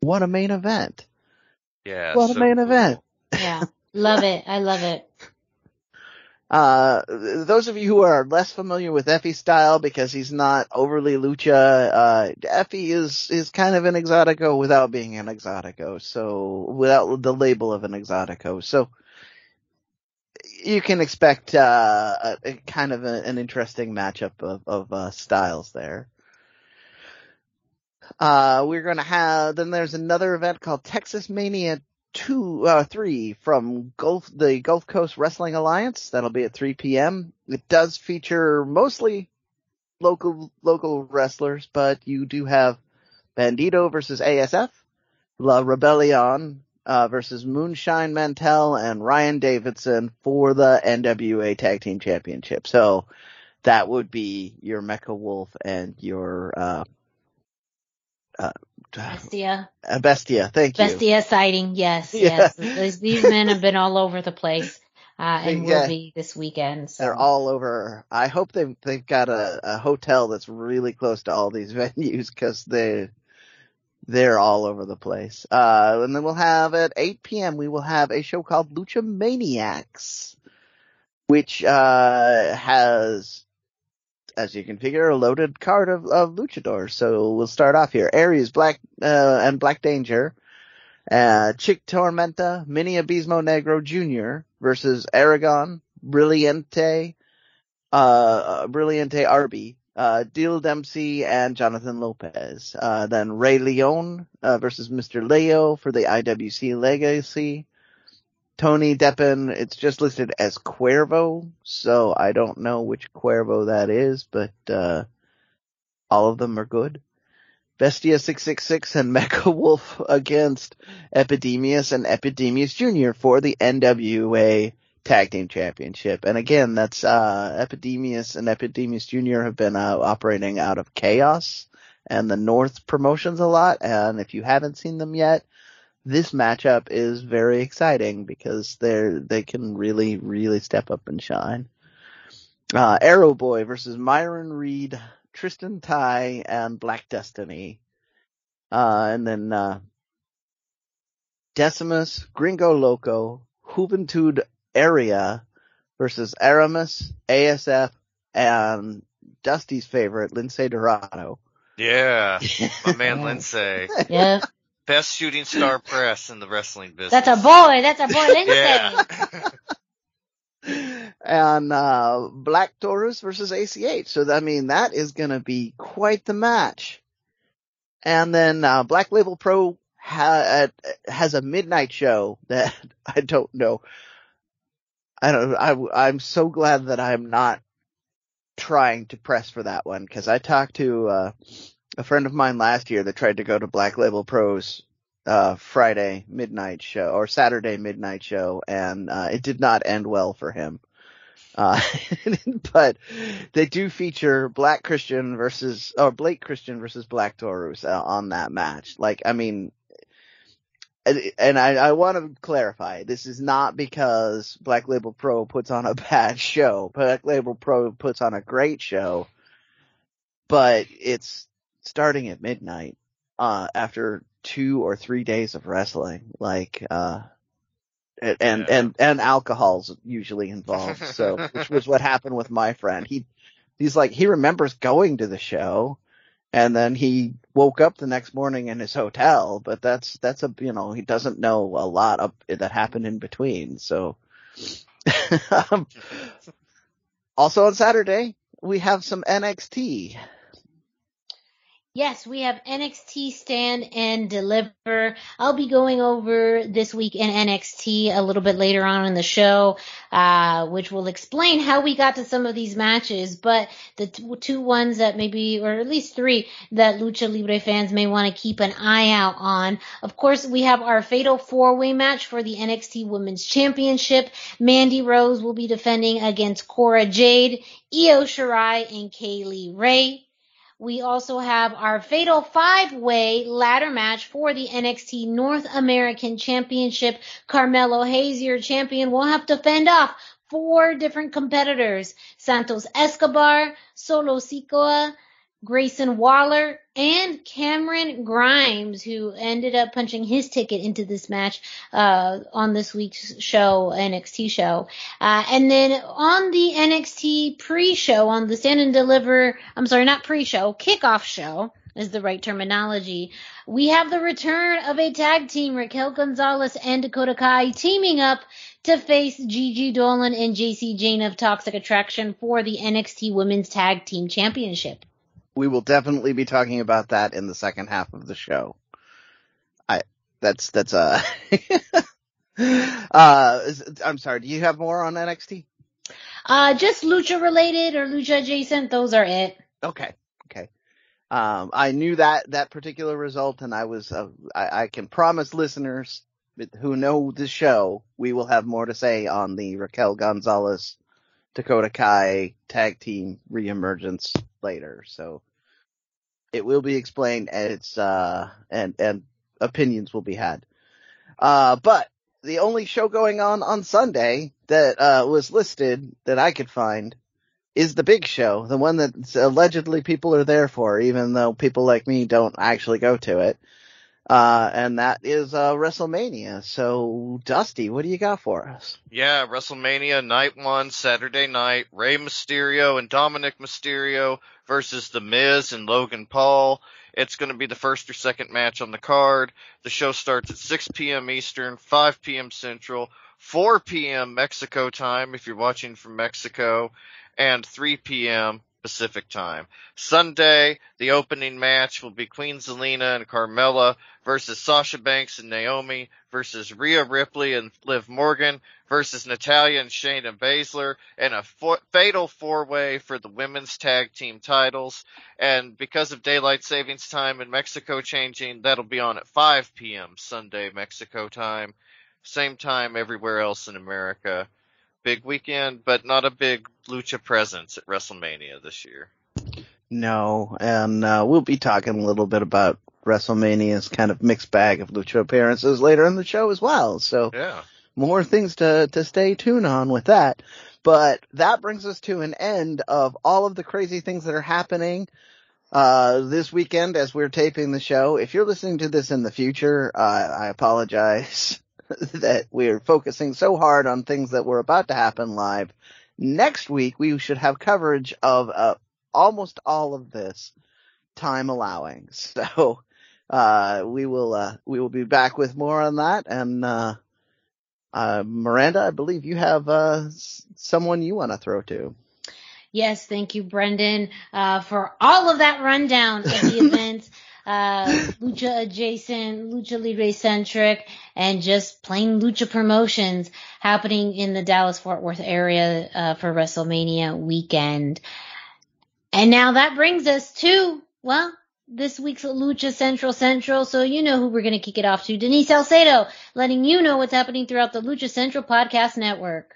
what a main event. Yeah. What so a main cool. event. Yeah. Love it. I love it. Uh, those of you who are less familiar with Effy style because he's not overly lucha, uh, Effy is, is kind of an exotico without being an exotico. So, without the label of an exotico. So, you can expect, uh, a, a kind of a, an interesting matchup of, of, uh, styles there. Uh, we're gonna have, then there's another event called Texas Mania two, uh, three from Gulf, the Gulf Coast Wrestling Alliance. That'll be at 3 p.m. It does feature mostly local, local wrestlers, but you do have Bandito versus ASF, La Rebellion, uh, versus Moonshine Mantell and Ryan Davidson for the NWA Tag Team Championship. So that would be your Mecha Wolf and your, uh, uh, Bestia. uh, Bestia. Thank you. Bestia sighting. Yes, Yeah. yes. These, these men have been all over the place, uh, and Yeah. will be this weekend. So. They're all over. I hope they've they've got a, a hotel that's really close to all these venues because they they're all over the place. Uh, and then we'll have at 8 p.m. we will have a show called Lucha Maniacs, which uh has, as you can figure, a loaded card of, of luchadors. So we'll start off here: Aries, Black uh, and Black Danger. Uh, Chik Tormenta, Mini Abismo Negro Jr. versus Aragon, Brilliante, uh, Brilliante Arby, uh, Deal Dempsey and Jonathan Lopez. Uh, then Ray Leon, uh, versus Mr. Leo for the IWC Legacy. Tony Deppen, it's just listed as Cuervo, so I don't know which Cuervo that is, but, uh, all of them are good. Bestia 666 and Mecha Wolf against Epidemius and Epidemius Jr. for the NWA Tag Team Championship. And again, that's, uh, Epidemius and Epidemius Jr. have been, uh, operating out of Chaos and the North promotions a lot. And if you haven't seen them yet, this matchup is very exciting because they're, they can really, really step up and shine. Uh, Aero Boy versus Myron Reed, Tristan Ty, and Black Destiny. Uh, and then, uh, Decimus, Gringo Loco, Juventud Guerrera versus Aramis, ASF, and Dusty's favorite, Lince Dorado. Yeah, my man Yeah. Lindsay, yeah, best shooting star press in the wrestling business. that's a boy. That's a boy. Lince. Yeah. and uh Black Taurus versus ACH. So I mean that is gonna be quite the match. And then uh Black Label Pro ha- uh, has a midnight show that I don't know. I don't. I I'm so glad that I'm not trying to press for that one because I talked to uh, a friend of mine last year that tried to go to Black Label Pro's uh, Friday midnight show or Saturday midnight show, and uh, it did not end well for him. Uh, but they do feature Black Christian versus or Blake Christian versus Black Taurus uh, on that match. Like, I mean, and, I, I want to clarify, this is not because Black Label Pro puts on a bad show. Black Label Pro puts on a great show, but it's starting at midnight, uh, after two or three days of wrestling. Like, uh, and, and, Yeah. and, and alcohol's usually involved. So, which was what happened with my friend. He, he's like, he remembers going to the show and then he woke up the next morning in his hotel, but that's, that's a, you know, he doesn't know a lot of that happened in between. So, um, also on Saturday, we have some NXT. Yes, we have NXT Stand and Deliver. I'll be going over this week in NXT a little bit later on in the show, uh, which will explain how we got to some of these matches. But the t- two ones that maybe, or at least three, that Lucha Libre fans may want to keep an eye out on. Of course, we have our Fatal Four Way match for the NXT Women's Championship. Mandy Rose will be defending against Cora Jade, Io Shirai, and Kay Lee Ray. We also have our Fatal Five Way ladder match for the NXT North American Championship. Carmelo Hayes, your champion, will have to fend off four different competitors. Santos Escobar, Solo Sikoa, Grayson Waller, and Cameron Grimes, who ended up punching his ticket into this match uh, on this week's show, NXT show. Uh, and then on the NXT pre-show, on the Stand and Deliver, I'm sorry, not pre-show, kickoff show is the right terminology. We have the return of a tag team, Raquel Gonzalez and Dakota Kai teaming up to face Gigi Dolin and Jacy Jayne of Toxic Attraction for the NXT Women's Tag Team Championship we will definitely be talking about that in the second half of the show. I, that's, that's, uh, uh, I'm sorry, do you have more on NXT? Uh, just lucha related or lucha adjacent, those are it. Okay. Okay. Um, I knew that, that particular result and I was, uh, I, I can promise listeners who know the show, we will have more to say on the Raquel Gonzalez Dakota Kai tag team reemergence later. So it will be explained and it's, uh, and, and opinions will be had. Uh, but the only show going on on Sunday that, uh, was listed that I could find is the big show, the one that allegedly people are there for, even though people like me don't actually go to it. Uh, and that is, uh, WrestleMania. So, Dusty, what do you got for us? Yeah, WrestleMania night one, Saturday night, Rey Mysterio and Dominic Mysterio versus The Miz and Logan Paul. It's going to be the first or second match on the card. The show starts at 6 p.m. Eastern, 5 p.m. Central, 4 p.m. Mexico time if you're watching from Mexico, and 3 p.m. Pacific time. Sunday, the opening match will be Queen Zelina and Carmella versus Sasha Banks and Naomi versus Rhea Ripley and Liv Morgan versus Natalya and Shayna Baszler and a fatal four way for the women's tag team titles. And because of daylight savings time in Mexico changing, that'll be on at 5 p.m. Sunday Mexico time. Same time everywhere else in America big weekend, but not a big lucha presence at WrestleMania this year. No, and uh, we'll be talking a little bit about WrestleMania's kind of mixed bag of lucha appearances later in the show as well. So yeah. more things to to stay tuned on with that. But that brings us to an end of all of the crazy things that are happening uh, this weekend as we're taping the show. If you're listening to this in the future, uh, I apologize. that we're focusing so hard on things that were about to happen live. Next week we should have coverage of uh, almost all of this, time allowing. So uh, we will uh, we will be back with more on that. And uh, uh, Miranda, I believe you have uh, someone you want to throw to. Yes, thank you, Brendan, for all of that rundown of the event uh, lucha adjacent, lucha libre centric, and just plain lucha promotions happening in the Dallas Fort Worth area uh, for WrestleMania weekend. And now that brings us to, well, this week's Lucha Central Central, so you know who we're going to kick it off to. Denise Salcedo, letting you know what's happening throughout the Lucha Central Podcast Network.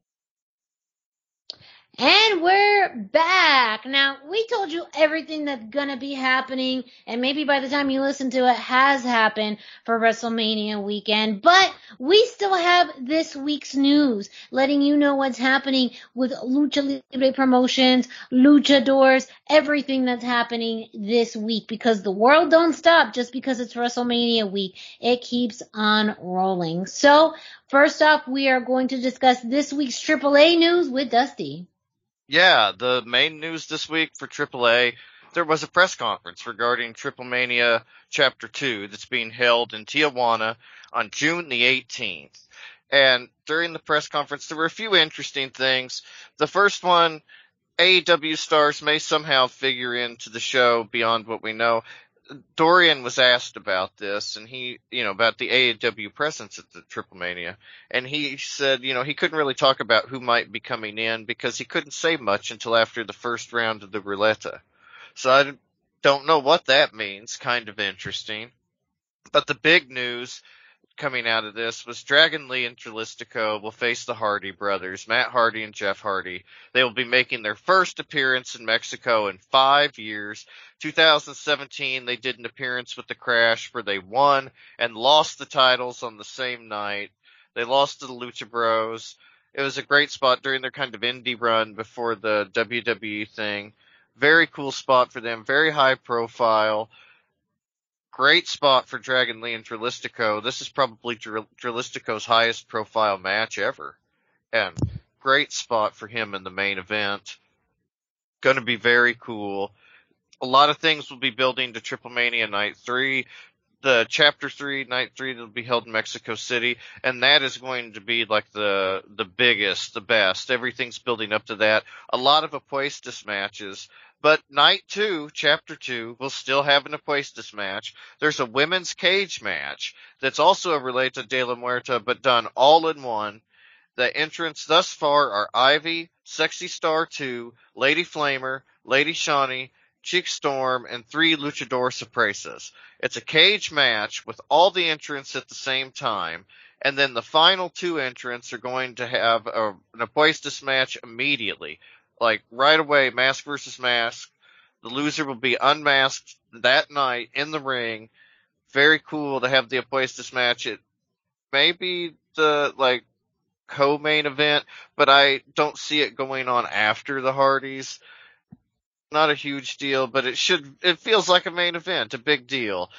And we're back. Now, we told you everything that's gonna be happening, and maybe by the time you listen to it has happened for WrestleMania weekend, but we still have this week's news, letting you know what's happening with Lucha Libre Promotions, Luchadors, everything that's happening this week, because the world don't stop just because it's WrestleMania week. It keeps on rolling. So, first off, we are going to discuss this week's AAA news with Dusty. Yeah, the main news this week for AAA, there was a press conference regarding Triple Mania Chapter 2 that's being held in Tijuana on June the 18th. And during the press conference, there were a few interesting things. The first one, AEW stars may somehow figure into the show beyond what we know. Dorian was asked about this and he, you know, about the AEW presence at the Triple Mania. And he said, you know, he couldn't really talk about who might be coming in because he couldn't say much until after the first round of the Roulette. So I don't know what that means. Kind of interesting. But the big news coming out of this was Dragon Lee and Dralistico will face the Hardy brothers, Matt Hardy and Jeff Hardy. They will be making their first appearance in Mexico in five years. 2017, they did an appearance with the Crash where they won and lost the titles on the same night. They lost to the Lucha Bros. It was a great spot during their kind of indie run before the WWE thing. Very cool spot for them, very high profile great spot for Dragon Lee and Dralistico. This is probably Dr- Dralistico's highest profile match ever. And great spot for him in the main event. Gonna be very cool. A lot of things will be building to Triple Mania Night 3. The Chapter 3, Night 3 that'll be held in Mexico City, and that is going to be like the, the biggest, the best. Everything's building up to that. A lot of Apuestas matches. But night two, chapter two, will still have an Apuestas match. There's a women's cage match that's also related to De La Muerta, but done all in one. The entrants thus far are Ivy, Sexy Star 2, Lady Flammer, Lady Shani, Chick Storm, and three Luchador Sorpresas. It's a cage match with all the entrants at the same time, and then the final two entrants are going to have a, an Apuestas match immediately like right away, mask versus mask. The loser will be unmasked that night in the ring. Very cool to have the Apuestas match. It may be the like co-main event, but I don't see it going on after the Hardys. Not a huge deal, but it should, it feels like a main event, a big deal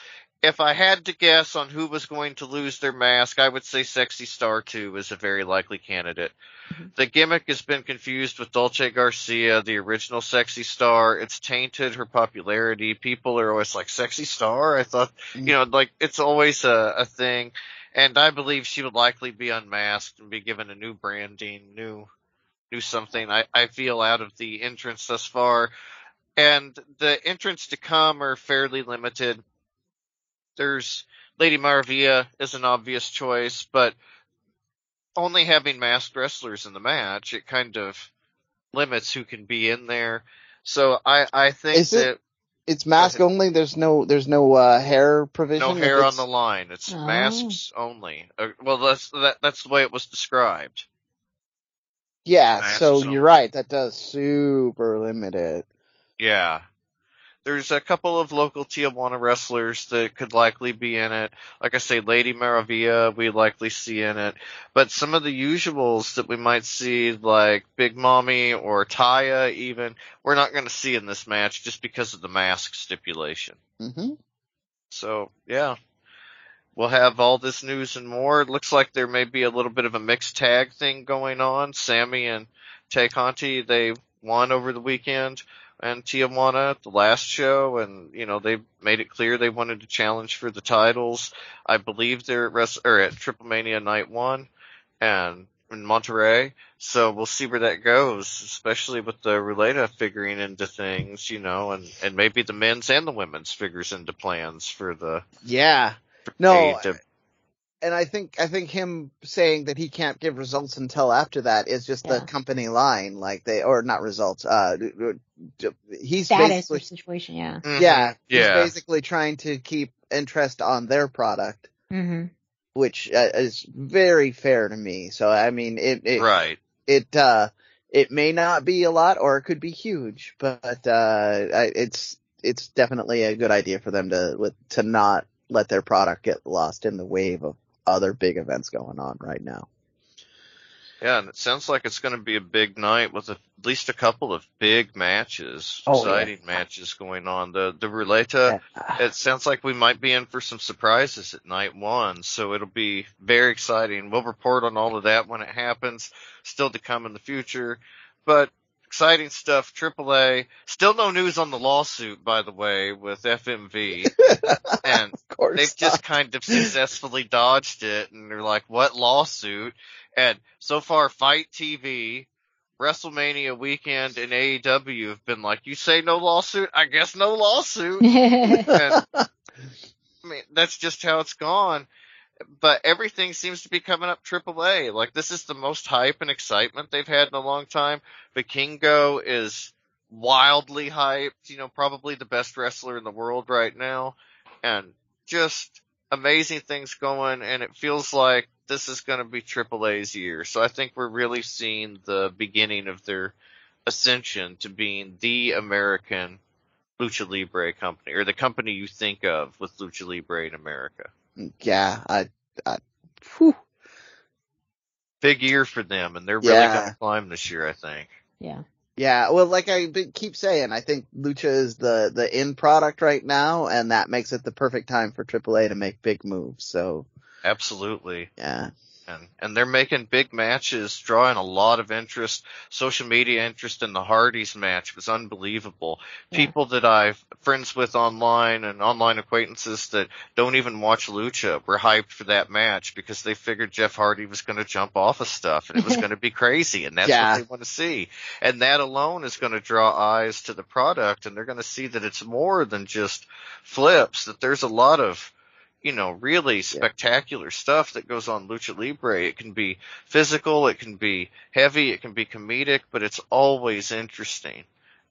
if I had to guess on who was going to lose their mask, I would say Sexy Star 2 is a very likely candidate. Mm-hmm. The gimmick has been confused with Dulce Garcia, the original Sexy Star. It's tainted her popularity. People are always like, Sexy Star? I thought, mm-hmm. you know, like, it's always a, a thing. And I believe she would likely be unmasked and be given a new branding, new, new something. I, I feel out of the entrance thus far. And the entrants to come are fairly limited there's Lady Maravilla is an obvious choice, but only having masked wrestlers in the match, it kind of limits who can be in there. So I, I think Is it- that It's mask ahead. only. There's no there's no uh, hair provision. no hair on the line. It's Oh. masks only. Uh, well, that's that, that's the way it was described. Yeah, Masks so only. you're right. That does super limit it. Yeah. There's a couple of local Tijuana wrestlers that could likely be in it. Like I say, Lady Maravilla, we likely see in it. But some of the usuals that we might see, like Big Mommy or Taya even, we're not going to see in this match just because of the mask stipulation. hmm So, yeah. We'll have all this news and more. It looks like there may be a little bit of a mixed tag thing going on. Sammy and Tay Conti, they won over the weekend and Tijuana at the last show and, you know, they made it clear they wanted to challenge for the titles. I believe they're at, Wrest- or at Triple Mania Night 1 and in Monterrey. So we'll see where that goes, especially with the Relata figuring into things, you know, and, and maybe the men's and the women's figures into plans for the Yeah. No, AEW. And I think I think him saying that he can't give results until after that is just the company line, like they or not results. Uh, he's Status or basically situation, yeah. Mhm. yeah, he's Yeah. basically trying to keep interest on their product, hmm which uh, is very fair to me. So I mean, it it Right. it uh it may not be a lot or it could be huge, but uh it's it's definitely a good idea for them to with to not let their product get lost in the wave of other big events going on right now. Yeah, and it sounds like it's going to be a big night with a, at least a couple of big matches, Oh, yeah. exciting matches going on. The the Relata, it sounds like we might be in for some surprises at night one, so it'll be very exciting. We'll report on all of that when it happens. Still to come in the future, but exciting stuff. AAA. Still no news on the lawsuit, by the way, with FMV, and of course. they've just kind of successfully dodged it and they're like, what lawsuit? And so far, FITE TV, WrestleMania weekend, and AEW have been like, you say no lawsuit? I guess no lawsuit. and, I mean, that's just how it's gone. But everything seems to be coming up AAA. Like, this is the most hype and excitement they've had in a long time. Vikingo is wildly hyped, you know, probably the best wrestler in the world right now. And just amazing things going, and it feels like this is going to be AAA's year. So I think we're really seeing the beginning of their ascension to being the American Lucha Libre company, or the company you think of with Lucha Libre in America. Yeah, I, I whew, Big year for them, and they're really Yeah. going to climb this year, I think. yeah. yeah. Well, like I keep saying, I think Lucha is the the in product right now, and that makes it the perfect time for AAA to make big moves. So Absolutely. yeah, and and they're making big matches, drawing a lot of interest. Social media interest in the Hardys match was unbelievable. Yeah. People that I've friends with online and online acquaintances that don't even watch Lucha were hyped for that match because they figured Jeff Hardy was going to jump off of stuff and it was going to be crazy, and that's Yeah. what they want to see. And that alone is going to draw eyes to the product, and they're going to see that it's more than just flips. That there's a lot of you know, really spectacular stuff that goes on Lucha Libre. It can be physical, it can be heavy, it can be comedic, but it's always interesting.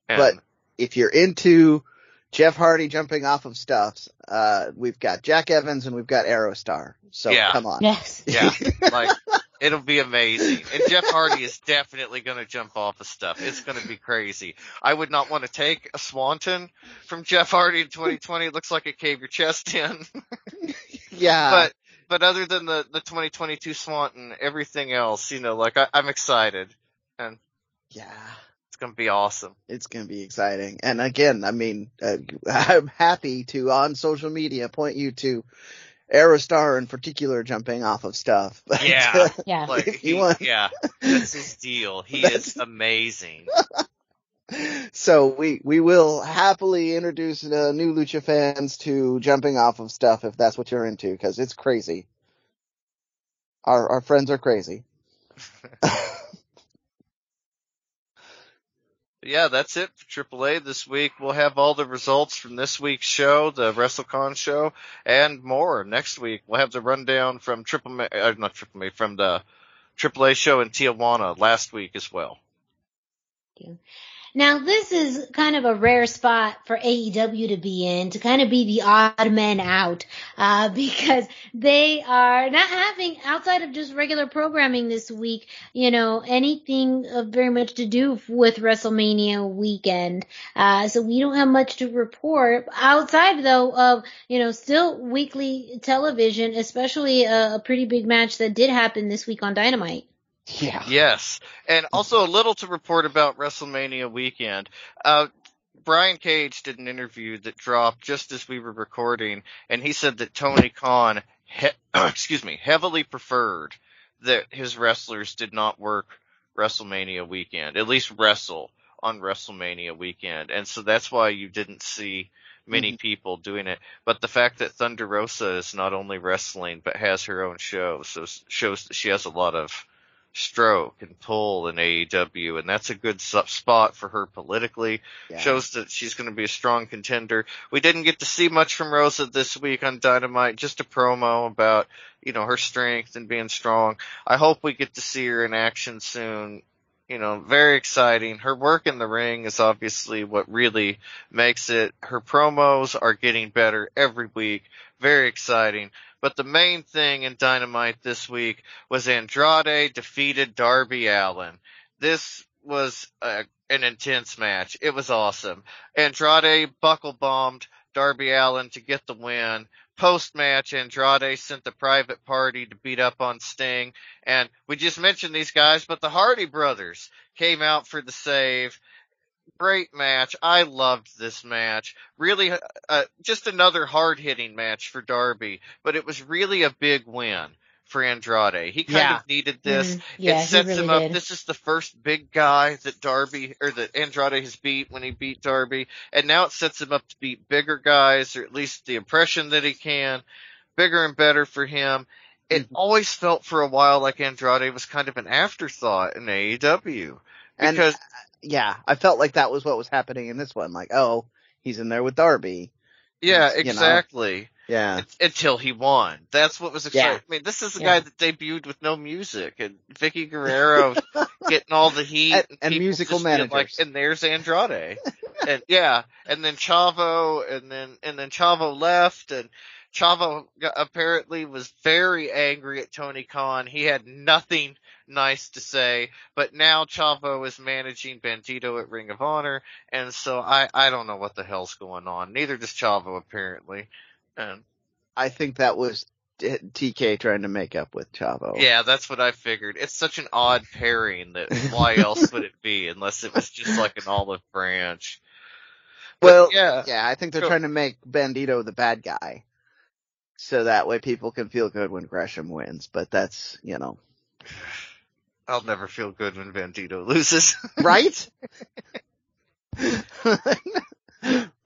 And But- if you're into Jeff Hardy jumping off of stuff, uh, we've got Jack Evans and we've got Aerostar. So Yeah. come on. Yes. yeah, like it'll be amazing. And Jeff Hardy is definitely going to jump off of stuff. It's going to be crazy. I would not want to take a Swanton from Jeff Hardy in 2020. It looks like it caved your chest in. yeah. but but other than the the 2022 Swanton, everything else, you know, like I, I'm excited. And yeah. it's going to be awesome. It's going to be exciting. And again, I mean, uh, I'm happy to on social media point you to Aerostar in particular jumping off of stuff. But, Yeah. Yeah. Like, If he- want- yeah, that's his deal. He is amazing. so we we will happily introduce uh, new lucha fans to jumping off of stuff if that's what you're into because it's crazy. Our our friends are crazy. Yeah, that's it for AAA this week. We'll have all the results from this week's show, the WrestleCon show, and more next week. We'll have the rundown from Triple, uh, not Triple from the AAA show in Tijuana last week as well. Now this is kind of a rare spot for AEW to be in, to kind of be the odd man out, uh, because they are not having, outside of just regular programming this week, you know, anything of very much to do with WrestleMania weekend. Uh, so we don't have much to report outside though of, you know, still weekly television, especially a, a pretty big match that did happen this week on Dynamite. Yeah. Yes. And also a little to report about WrestleMania weekend. Uh, Brian Cage did an interview that dropped just as we were recording, and he said that Tony Khan, he- excuse me, heavily preferred that his wrestlers did not work WrestleMania weekend, at least wrestle on WrestleMania weekend. And so that's why you didn't see many mm-hmm. people doing it. But the fact that Thunder Rosa is not only wrestling, but has her own show, so shows that she has a lot of stroke and pull in AEW, and that's a good spot for her politically. Yeah. Shows that she's going to be a strong contender. We didn't get to see much from Rosa this week on Dynamite, just a promo about, you know, her strength and being strong. I hope we get to see her in action soon. You know, very exciting. Her work in the ring is obviously what really makes it. Her promos are getting better every week. Very exciting. But the main thing in Dynamite this week was Andrade defeated Darby Allin. This was a, an intense match. It was awesome. Andrade buckle bombed Darby Allin to get the win. Post match, Andrade sent the private party to beat up on Sting. And we just mentioned these guys, but the Hardy brothers came out for the save great match. I loved this match. Really, uh, just another hard hitting match for Darby, but it was really a big win for Andrade. He kind yeah. of needed this. Mm-hmm. Yeah, it sets really him up. Did. This is the first big guy that Darby or that Andrade has beat when he beat Darby, and now it sets him up to beat bigger guys, or at least the impression that he can. Bigger and better for him. It mm-hmm. always felt for a while like Andrade was kind of an afterthought in AEW because and yeah, I felt like that was what was happening in this one. Like, oh, he's in there with Darby. Yeah, exactly. You know, yeah. Until he won. That's what was exciting. Yeah. I mean, this is a yeah. guy that debuted with no music and Vickie Guerrero getting all the heat and, and, and musical managers. Like, and there's Andrade. and yeah, and then Chavo and then, and then Chavo left and Chavo apparently was very angry at Tony Khan. He had nothing nice to say, but now Chavo is managing Bandito at Ring of Honor, and so I, I don't know what the hell's going on. Neither does Chavo apparently. And I think that was TK trying to make up with Chavo. Yeah, that's what I figured. It's such an odd pairing that why else would it be unless it was just like an olive branch. But well, yeah, yeah, I think they're trying to make Bandito the bad guy. So that way people can feel good when Gresham wins, but that's, you know. I'll never feel good when Bandito loses. right?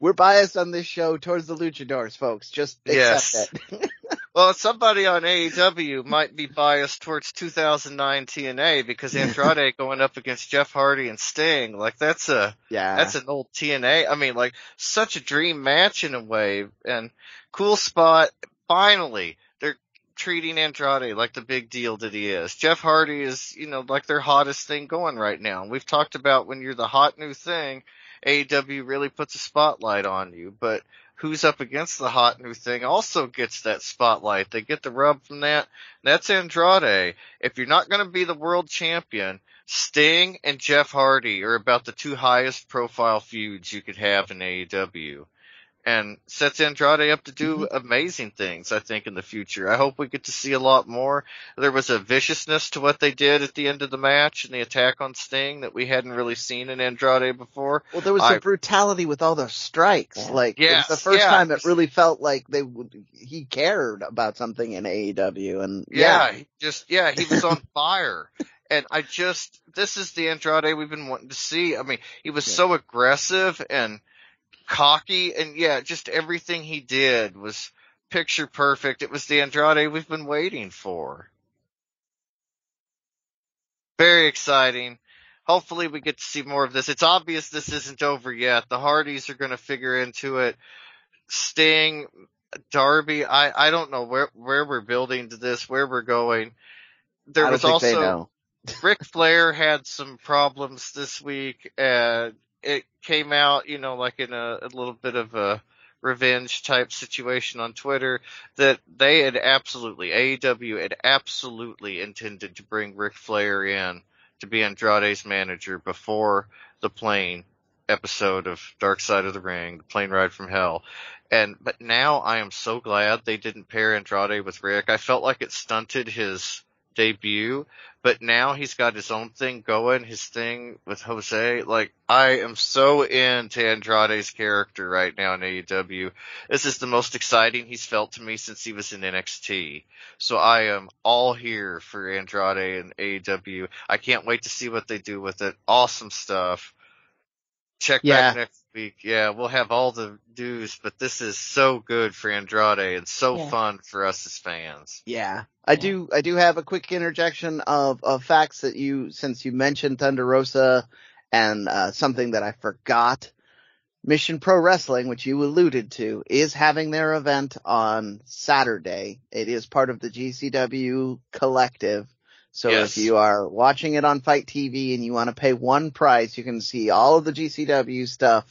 We're biased on this show towards the luchadors, folks. Just accept yes. it. well, somebody on AEW might be biased towards 2009 TNA because Andrade going up against Jeff Hardy and Sting, like that's a yeah, that's an old TNA. I mean, like such a dream match in a way, and cool spot. Finally, they're treating Andrade like the big deal that he is. Jeff Hardy is, you know, like their hottest thing going right now. We've talked about when you're the hot new thing, AEW really puts a spotlight on you, but who's up against the hot new thing also gets that spotlight. They get the rub from that. That's Andrade. If you're not going to be the world champion, Sting and Jeff Hardy are about the two highest profile feuds you could have in AEW and sets Andrade up to do mm-hmm. amazing things, I think, in the future. I hope we get to see a lot more. There was a viciousness to what they did at the end of the match and the attack on Sting that we hadn't really seen in Andrade before. Well, there was I, some brutality with all the strikes. Like, yes, it was the first yeah. time it really felt like they he cared about something in AEW and yeah, yeah. just, yeah, he was on fire. And I just, this is the Andrade we've been wanting to see. I mean, he was yeah. so aggressive and, cocky and yeah, just everything he did was picture perfect. It was the Andrade we've been waiting for. Very exciting. hopefully we get to see more of this. It's obvious this isn't over yet. The Hardys are going to figure into it. Sting, Darby, I, I don't know where, where we're building to this, where we're going. There was also, Ric Flair had some problems this week and it came out, you know, like in a, a little bit of a revenge type situation on Twitter that they had absolutely, AEW had absolutely intended to bring Ric Flair in to be Andrade's manager before the plane episode of Dark Side of the Ring, the plane ride from hell. And, but now I am so glad they didn't pair Andrade with Rick. I felt like it stunted his debut, but now he's got his own thing going, his thing with Jose. Like, I am so into Andrade's character right now in AEW. This is the most exciting he's felt to me since he was in NXT. So I am all here for Andrade and AEW. I can't wait to see what they do with it. Awesome stuff. Check yeah. back next week. Yeah, we'll have all the dues, but this is so good for Andrade and so yeah. fun for us as fans. Yeah. I do, I do have a quick interjection of, of facts that you, since you mentioned Thunder Rosa and, uh, something that I forgot. Mission Pro Wrestling, which you alluded to, is having their event on Saturday. It is part of the GCW collective. So yes. if you are watching it on FITE TV and you want to pay one price, you can see all of the GCW stuff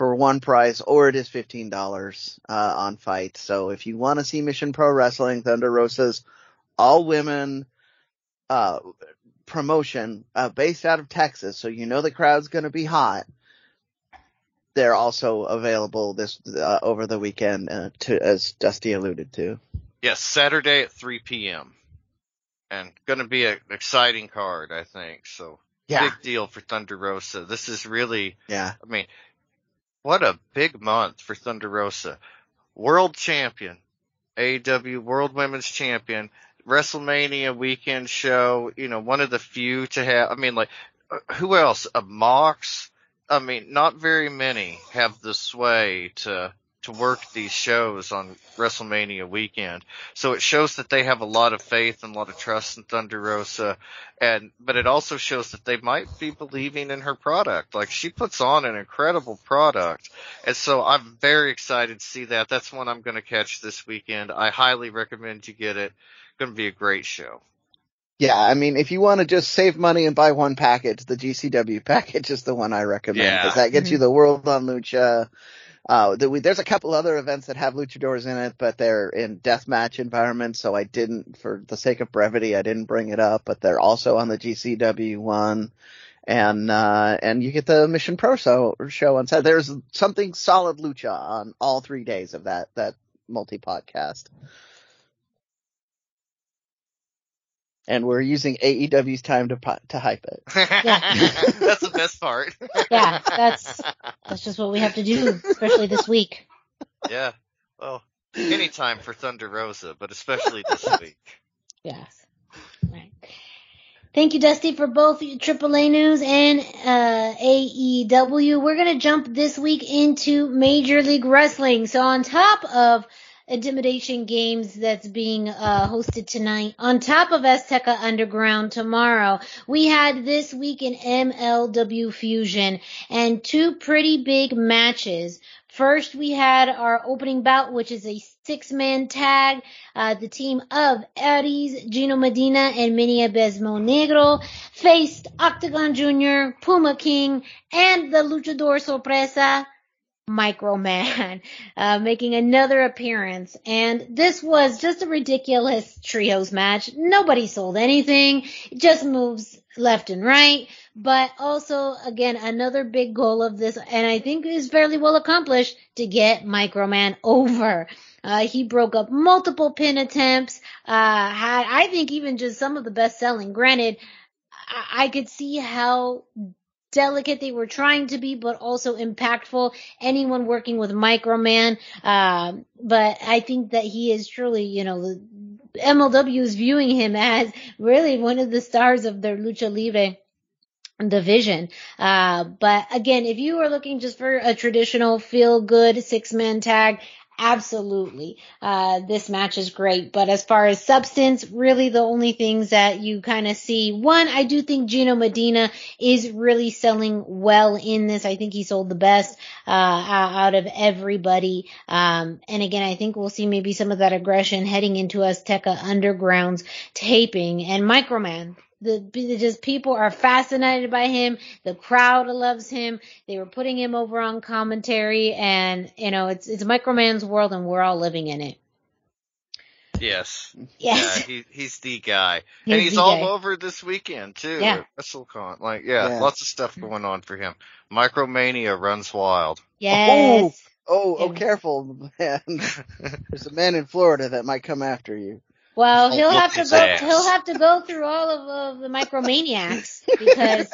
for one price, or it is fifteen dollars uh, on FITE. So if you want to see Mission Pro Wrestling, Thunder Rosa's all women uh, promotion uh, based out of Texas, so you know the crowd's going to be hot. They're also available this uh, over the weekend, uh, to as Dusty alluded to. Yes, Saturday at 3 p.m and going to be an exciting card, I think. So yeah. big deal for Thunder Rosa. This is really, yeah. I mean, what a big month for Thunder Rosa. World champion, AEW World Women's Champion, WrestleMania weekend show. You know, one of the few to have. I mean, like, uh, who else? A Mox. I mean, not very many have the sway to to work these shows on WrestleMania weekend. So it shows that they have a lot of faith and a lot of trust in Thunder Rosa and but it also shows that they might be believing in her product. Like she puts on an incredible product. And so I'm very excited to see that. That's one I'm going to catch this weekend. I highly recommend you get it. Going to be a great show. Yeah, I mean, if you want to just save money and buy one package, the GCW package is the one I recommend because yeah. that gets you the World on Lucha, uh, there's a couple other events that have luchadors in it, but they're in deathmatch environments, so I didn't, for the sake of brevity, I didn't bring it up, but they're also on the GCW one. And, uh, and you get the Mission Pro show, show on set. There's something solid lucha on all three days of that, that multi-podcast. And we're using AEW's time to to hype it. Yeah. that's the best part. yeah, that's that's just what we have to do, especially this week. Yeah. Well, anytime for Thunder Rosa, but especially this week. Yes. Right. Thank you, Dusty, for both AAA news and uh, AEW. We're gonna jump this week into Major League Wrestling. So on top of intimidation games that's being uh, hosted tonight on top of Azteca Underground tomorrow. We had this week in MLW Fusion and two pretty big matches. First, we had our opening bout, which is a six-man tag. Uh, the team of Arez, Gino Medina, and Mini Abismo Negro faced Octagon Jr., Puma King, and the Luchador Sorpresa, Microman, uh, making another appearance. And this was just a ridiculous trios match. Nobody sold anything. It just moves left and right. But also, again, another big goal of this, and I think is fairly well accomplished, to get Microman over. Uh, he broke up multiple pin attempts, uh, had, I think even just some of the best selling. Granted, I, I could see how delicate they were trying to be, but also impactful. Anyone working with Microman, uh, but I think that he is truly, you know, MLW is viewing him as really one of the stars of their lucha libre division. Uh, but again, if you are looking just for a traditional feel good six man tag, absolutely. Uh, this match is great, but as far as substance, really the only things that you kind of see, one, I do think Gino Medina is really selling well in this. I think he sold the best, uh, out of everybody. Um, and again, I think we'll see maybe some of that aggression heading into Azteca Underground's taping and Microman the just people are fascinated by him. The crowd loves him. They were putting him over on commentary, and you know it's it's Microman's world, and we're all living in it. Yes. Yes. Yeah, he, he's the guy. He's and he's all guy. over this weekend too. Yeah. WrestleCon. Like, yeah, Yeah. lots of stuff going on for him. Micromania runs wild. Yes. Oh, oh, oh Yeah. careful, man. There's a man in Florida that might come after you. Well, Oh, he'll have to go. ass. He'll have to go through all of, of the Micromaniacs because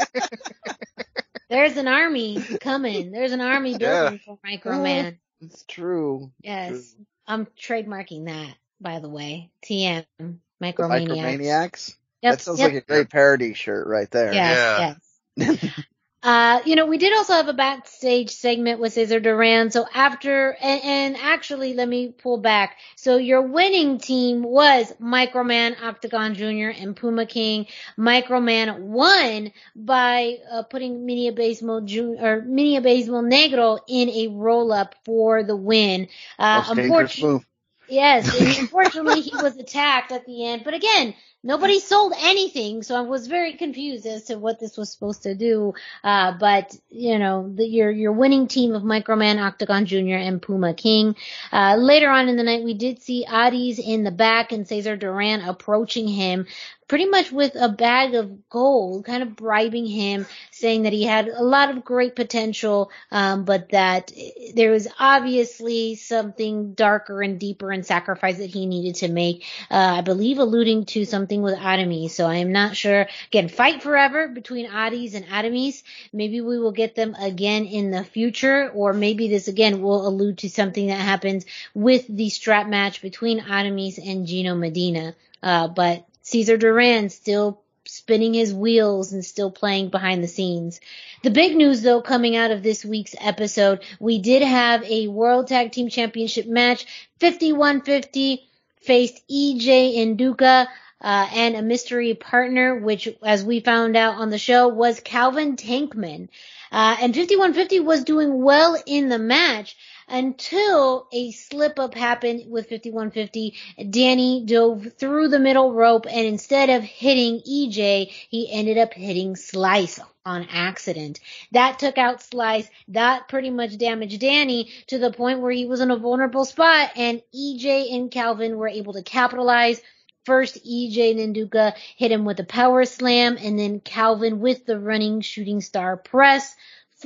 there's an army coming. There's an army building for Microman. It's true. Yes, True. I'm trademarking that. By the way, TM Micromaniacs. Micromaniacs. Yep, that sounds yep. like a great parody shirt right there. Yes, yes. Uh, you know, we did also have a backstage segment with Cesar Duran. So after, and, and actually, let me pull back. So your winning team was Microman, Octagon Jr., and Puma King. Microman won by uh, putting Mini Abismo Jun- or Negro in a roll up for the win. Uh, unfortunately. Yes, unfortunately he was attacked at the end. But again, nobody sold anything, so I was very confused as to what this was supposed to do. Uh, but you know, the, your your winning team of Microman, Octagon Jr., and Puma King. Uh, later on in the night, we did see Adis in the back and Cesar Duran approaching him. Pretty much with a bag of gold, kind of bribing him, saying that he had a lot of great potential, um, but that there was obviously something darker and deeper and sacrifice that he needed to make. Uh, I believe alluding to something with Aramis. So I am not sure. Again, fight forever between Adis and Aramis. Maybe we will get them again in the future, or maybe this again will allude to something that happens with the strap match between Aramis and Gino Medina. Uh, but Cesar Duran still spinning his wheels and still playing behind the scenes. The big news though coming out of this week's episode, we did have a World Tag Team Championship match. 5150 faced EJ Nduka uh, and a mystery partner, which as we found out on the show was Calvin Tankman. Uh, and 5150 was doing well in the match until a slip up happened with 5150. Danny dove through the middle rope and instead of hitting EJ, he ended up hitting Slice on accident. That took out Slice. That pretty much damaged Danny to the point where he was in a vulnerable spot and EJ and Calvin were able to capitalize. First, EJ Nduka hit him with a power slam and then Calvin with the running shooting star press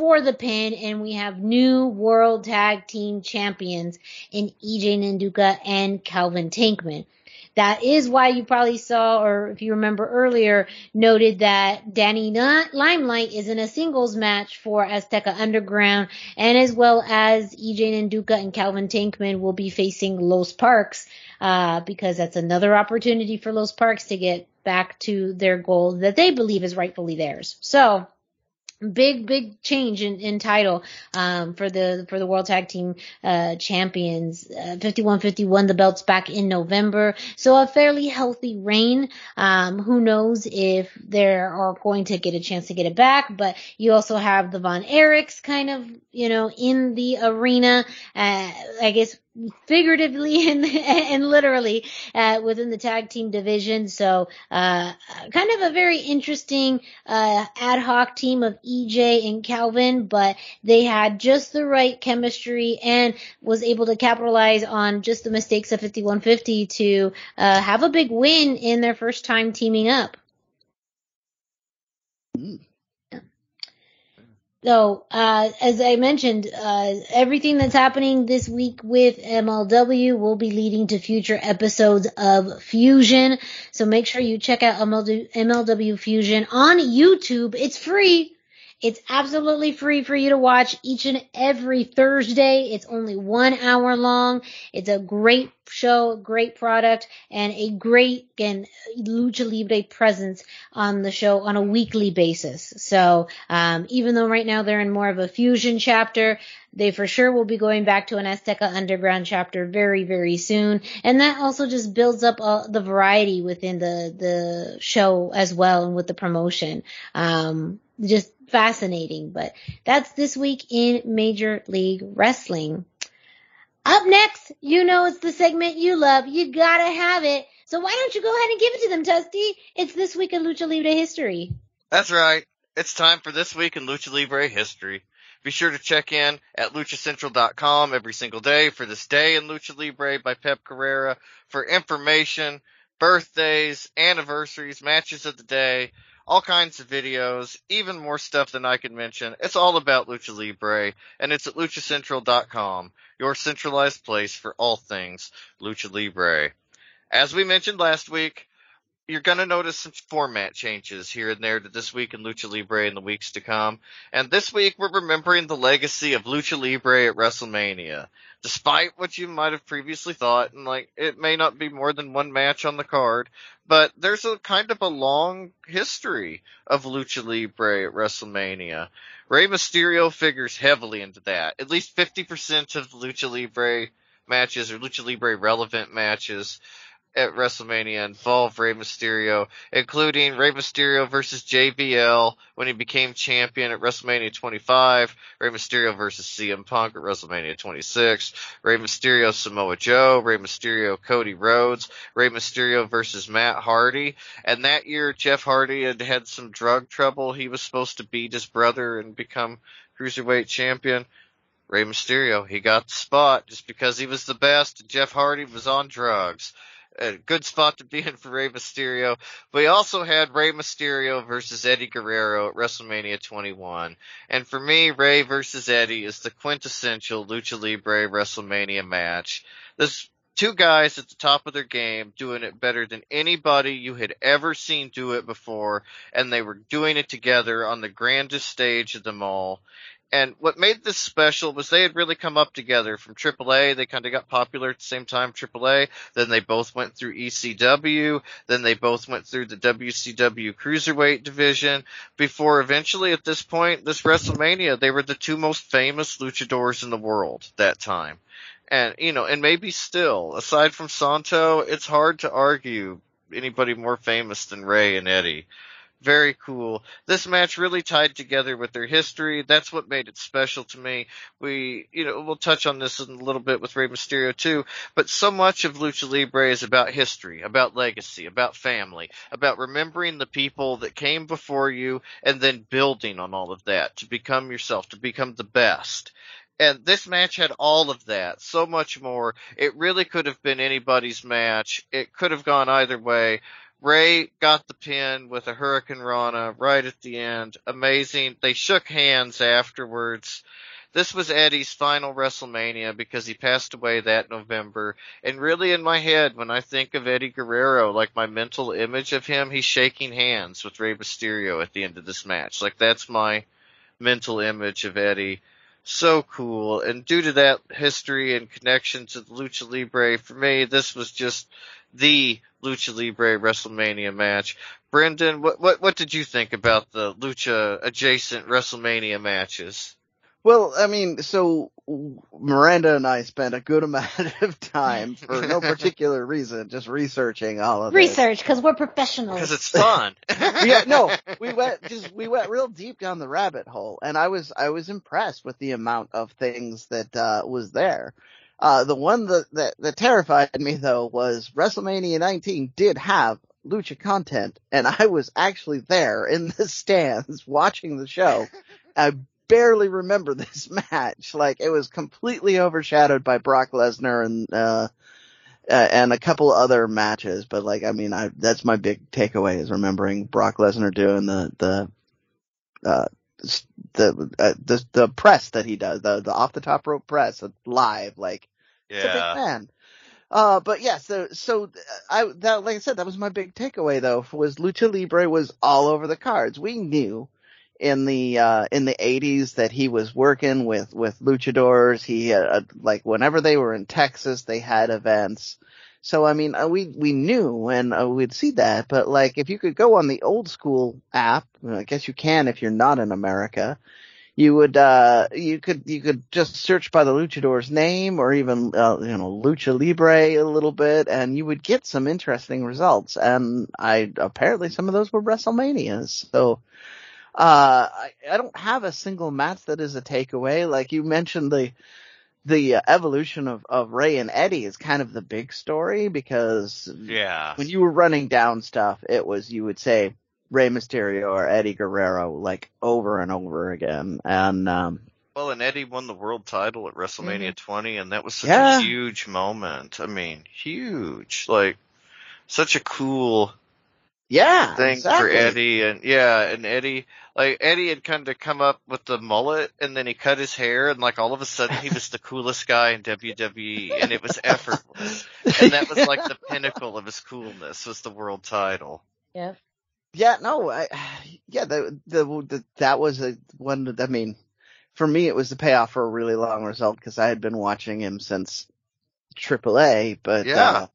for the pin and we have new world tag team champions in EJ Nduka and Calvin Tankman. That is why you probably saw, or if you remember earlier, noted that Danny Limelight is in a singles match for Azteca Underground, and as well as EJ Nduka and Calvin Tankman will be facing Los Parks, uh, because that's another opportunity for Los Parks to get back to their goal that they believe is rightfully theirs. So, big big change in, in title um, for the for the world tag team uh, champions. Uh, 5150 won the belts back in november. So a fairly healthy reign. Um, who knows if they are going to get a chance to get it back but you also have the von erichs kind of you know in the arena. Uh, i guess figuratively and, and literally uh, within the tag team division. So uh, kind of a very interesting uh, ad hoc team of EJ and Calvin, but they had just the right chemistry and was able to capitalize on just the mistakes of 5150 to uh, have a big win in their first time teaming up. So, uh, as I mentioned, uh, everything that's happening this week with MLW will be leading to future episodes of Fusion. So make sure you check out MLW, MLW Fusion on YouTube. It's free. It's absolutely free for you to watch each and every Thursday. It's only one hour long. It's a great show, great product, and a great, again, Lucha Libre presence on the show on a weekly basis. So, um, even though right now they're in more of a fusion chapter, they for sure will be going back to an Azteca Underground chapter very, very soon. And that also just builds up uh, the variety within the, the show as well and with the promotion. Um, just fascinating, but that's this week in Major League Wrestling. Up next, you know it's the segment you love. You gotta have it. So why don't you go ahead and give it to them, Dusty? It's this week in Lucha Libre history. That's right. It's time for this week in Lucha Libre history. Be sure to check in at luchacentral.com every single day for this day in Lucha Libre by Pep Carrera for information, birthdays, anniversaries, matches of the day, all kinds of videos, even more stuff than I could mention. It's all about Lucha Libre, and it's at luchacentral.com, your centralized place for all things Lucha Libre. As we mentioned last week, you're going to notice some format changes here and there to this week in Lucha Libre in the weeks to come. And this week we're remembering the legacy of Lucha Libre at WrestleMania. Despite what you might have previously thought, and like, it may not be more than one match on the card, but there's a kind of a long history of Lucha Libre at WrestleMania. Rey Mysterio figures heavily into that. At least 50% of Lucha Libre matches or Lucha Libre relevant matches at WrestleMania involve Rey Mysterio, including Rey Mysterio versus JBL when he became champion at WrestleMania 25, Rey Mysterio versus CM Punk at WrestleMania 26, Rey Mysterio Samoa Joe, Rey Mysterio Cody Rhodes, Rey Mysterio versus Matt Hardy, and that year Jeff Hardy had had some drug trouble. He was supposed to beat his brother and become cruiserweight champion. Rey Mysterio, he got the spot just because he was the best. And Jeff Hardy was on drugs a good spot to be in for Rey Mysterio. He also had Rey Mysterio versus Eddie Guerrero at WrestleMania 21. And for me, Rey versus Eddie is the quintessential Lucha Libre WrestleMania match. There's two guys at the top of their game doing it better than anybody you had ever seen do it before, and they were doing it together on the grandest stage of them all. And what made this special was they had really come up together from AAA. They kind of got popular at the same time, AAA. Then they both went through ECW. Then they both went through the WCW Cruiserweight division before eventually at this point, this WrestleMania, they were the two most famous luchadors in the world that time. And, you know, and maybe still, aside from Santo, it's hard to argue anybody more famous than Rey and Eddie very cool. This match really tied together with their history. That's what made it special to me. We, you know, we'll touch on this in a little bit with Rey Mysterio too, but so much of Lucha Libre is about history, about legacy, about family, about remembering the people that came before you and then building on all of that to become yourself, to become the best. And this match had all of that, so much more. It really could have been anybody's match. It could have gone either way Rey got the pin with a Hurricanrana right at the end. Amazing. They shook hands afterwards. This was Eddie's final WrestleMania because he passed away that November. And really in my head, when I think of Eddie Guerrero, like my mental image of him, he's shaking hands with Rey Mysterio at the end of this match. Like that's my mental image of Eddie. So cool. And due to that history and connection to the Lucha Libre, for me, this was just the Lucha Libre WrestleMania match. Brendan, what, what, what did you think about the Lucha adjacent WrestleMania matches? Well, I mean, so Miranda and I spent a good amount of time for no particular reason just researching all of research because we're professionals. Because it's fun. yeah, no, we went just we went real deep down the rabbit hole, and I was I was impressed with the amount of things that uh, was there. Uh, the one that, that, that terrified me though was WrestleMania 19 did have lucha content and I was actually there in the stands watching the show. I barely remember this match. Like it was completely overshadowed by Brock Lesnar and, uh, uh, and a couple other matches, but like, I mean, I, that's my big takeaway is remembering Brock Lesnar doing the, the, uh, the, uh, the, the press that he does, the, the off the top rope press live, like, yeah. it's a big fan. Uh, but yeah, so, so I, that, like I said, that was my big takeaway though, was Lucha Libre was all over the cards. We knew in the uh in the 80s that he was working with with luchadors he had uh, like whenever they were in Texas they had events so I mean uh, we we knew and uh, we'd see that but like if you could go on the old school app I guess you can if you're not in America you would uh you could you could just search by the luchador's name or even uh, you know lucha libre a little bit and you would get some interesting results. And i apparently some of those were wrestlemanias. So uh I, I don't have a single match that is a takeaway. Like you mentioned the the uh, evolution of of Rey and Eddie is kind of the big story because Yeah. when you were running down stuff it was you would say Rey Mysterio or Eddie Guerrero like over and over again and um Well, and Eddie won the world title at WrestleMania 20, and that was such Yeah. a huge moment. I mean, huge. Like, such a cool yeah thing exactly. for Eddie, and yeah, and Eddie, like Eddie had kind of come up with the mullet, and then he cut his hair, and like all of a sudden he was the coolest guy in WWE, and it was effortless, and that was like the pinnacle of his coolness was the world title. Yep. Yeah, no, I, yeah, the, the, the, that was a one, I mean, for me, it was the payoff for a really long result because I had been watching him since AAA, but, Yeah. uh,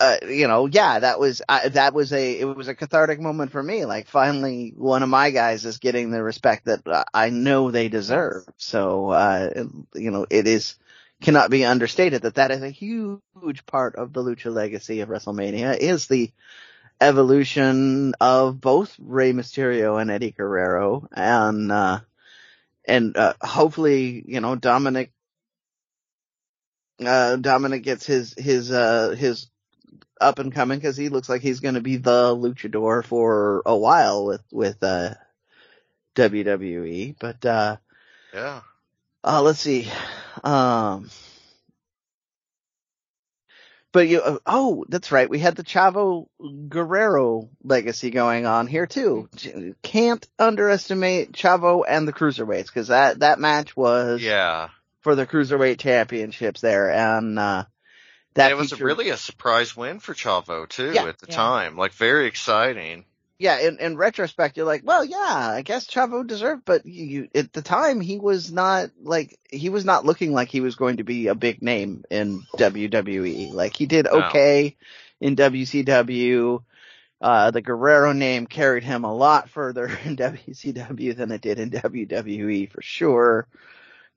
uh, you know, yeah, that was, I, that was a, it was a cathartic moment for me. Like finally one of my guys is getting the respect that uh, I know they deserve. So, uh, you know, it is, cannot be understated that that is a huge part of the Lucha legacy of WrestleMania is the, evolution of both Rey Mysterio and Eddie Guerrero and uh and uh hopefully, you know, Dominik uh Dominik gets his his uh his up and coming cuz he looks like he's going to be the luchador for a while with with uh WWE, but uh Yeah. uh, let's see. Um, but you, uh, oh, that's right. We had the Chavo Guerrero legacy going on here too. J- Can't underestimate Chavo and the cruiserweights because that that match was Yeah. for the cruiserweight championships there, and uh, that and it was featured- really a surprise win for Chavo too Yeah. at the Yeah. time. Like very exciting. Yeah, in, in retrospect, you're like, well, yeah, I guess Chavo deserved, but you, you, at the time, he was not like, he was not looking like he was going to be a big name in WWE. Like, he did No. okay in WCW. Uh, the Guerrero name carried him a lot further in WCW than it did in WWE for sure.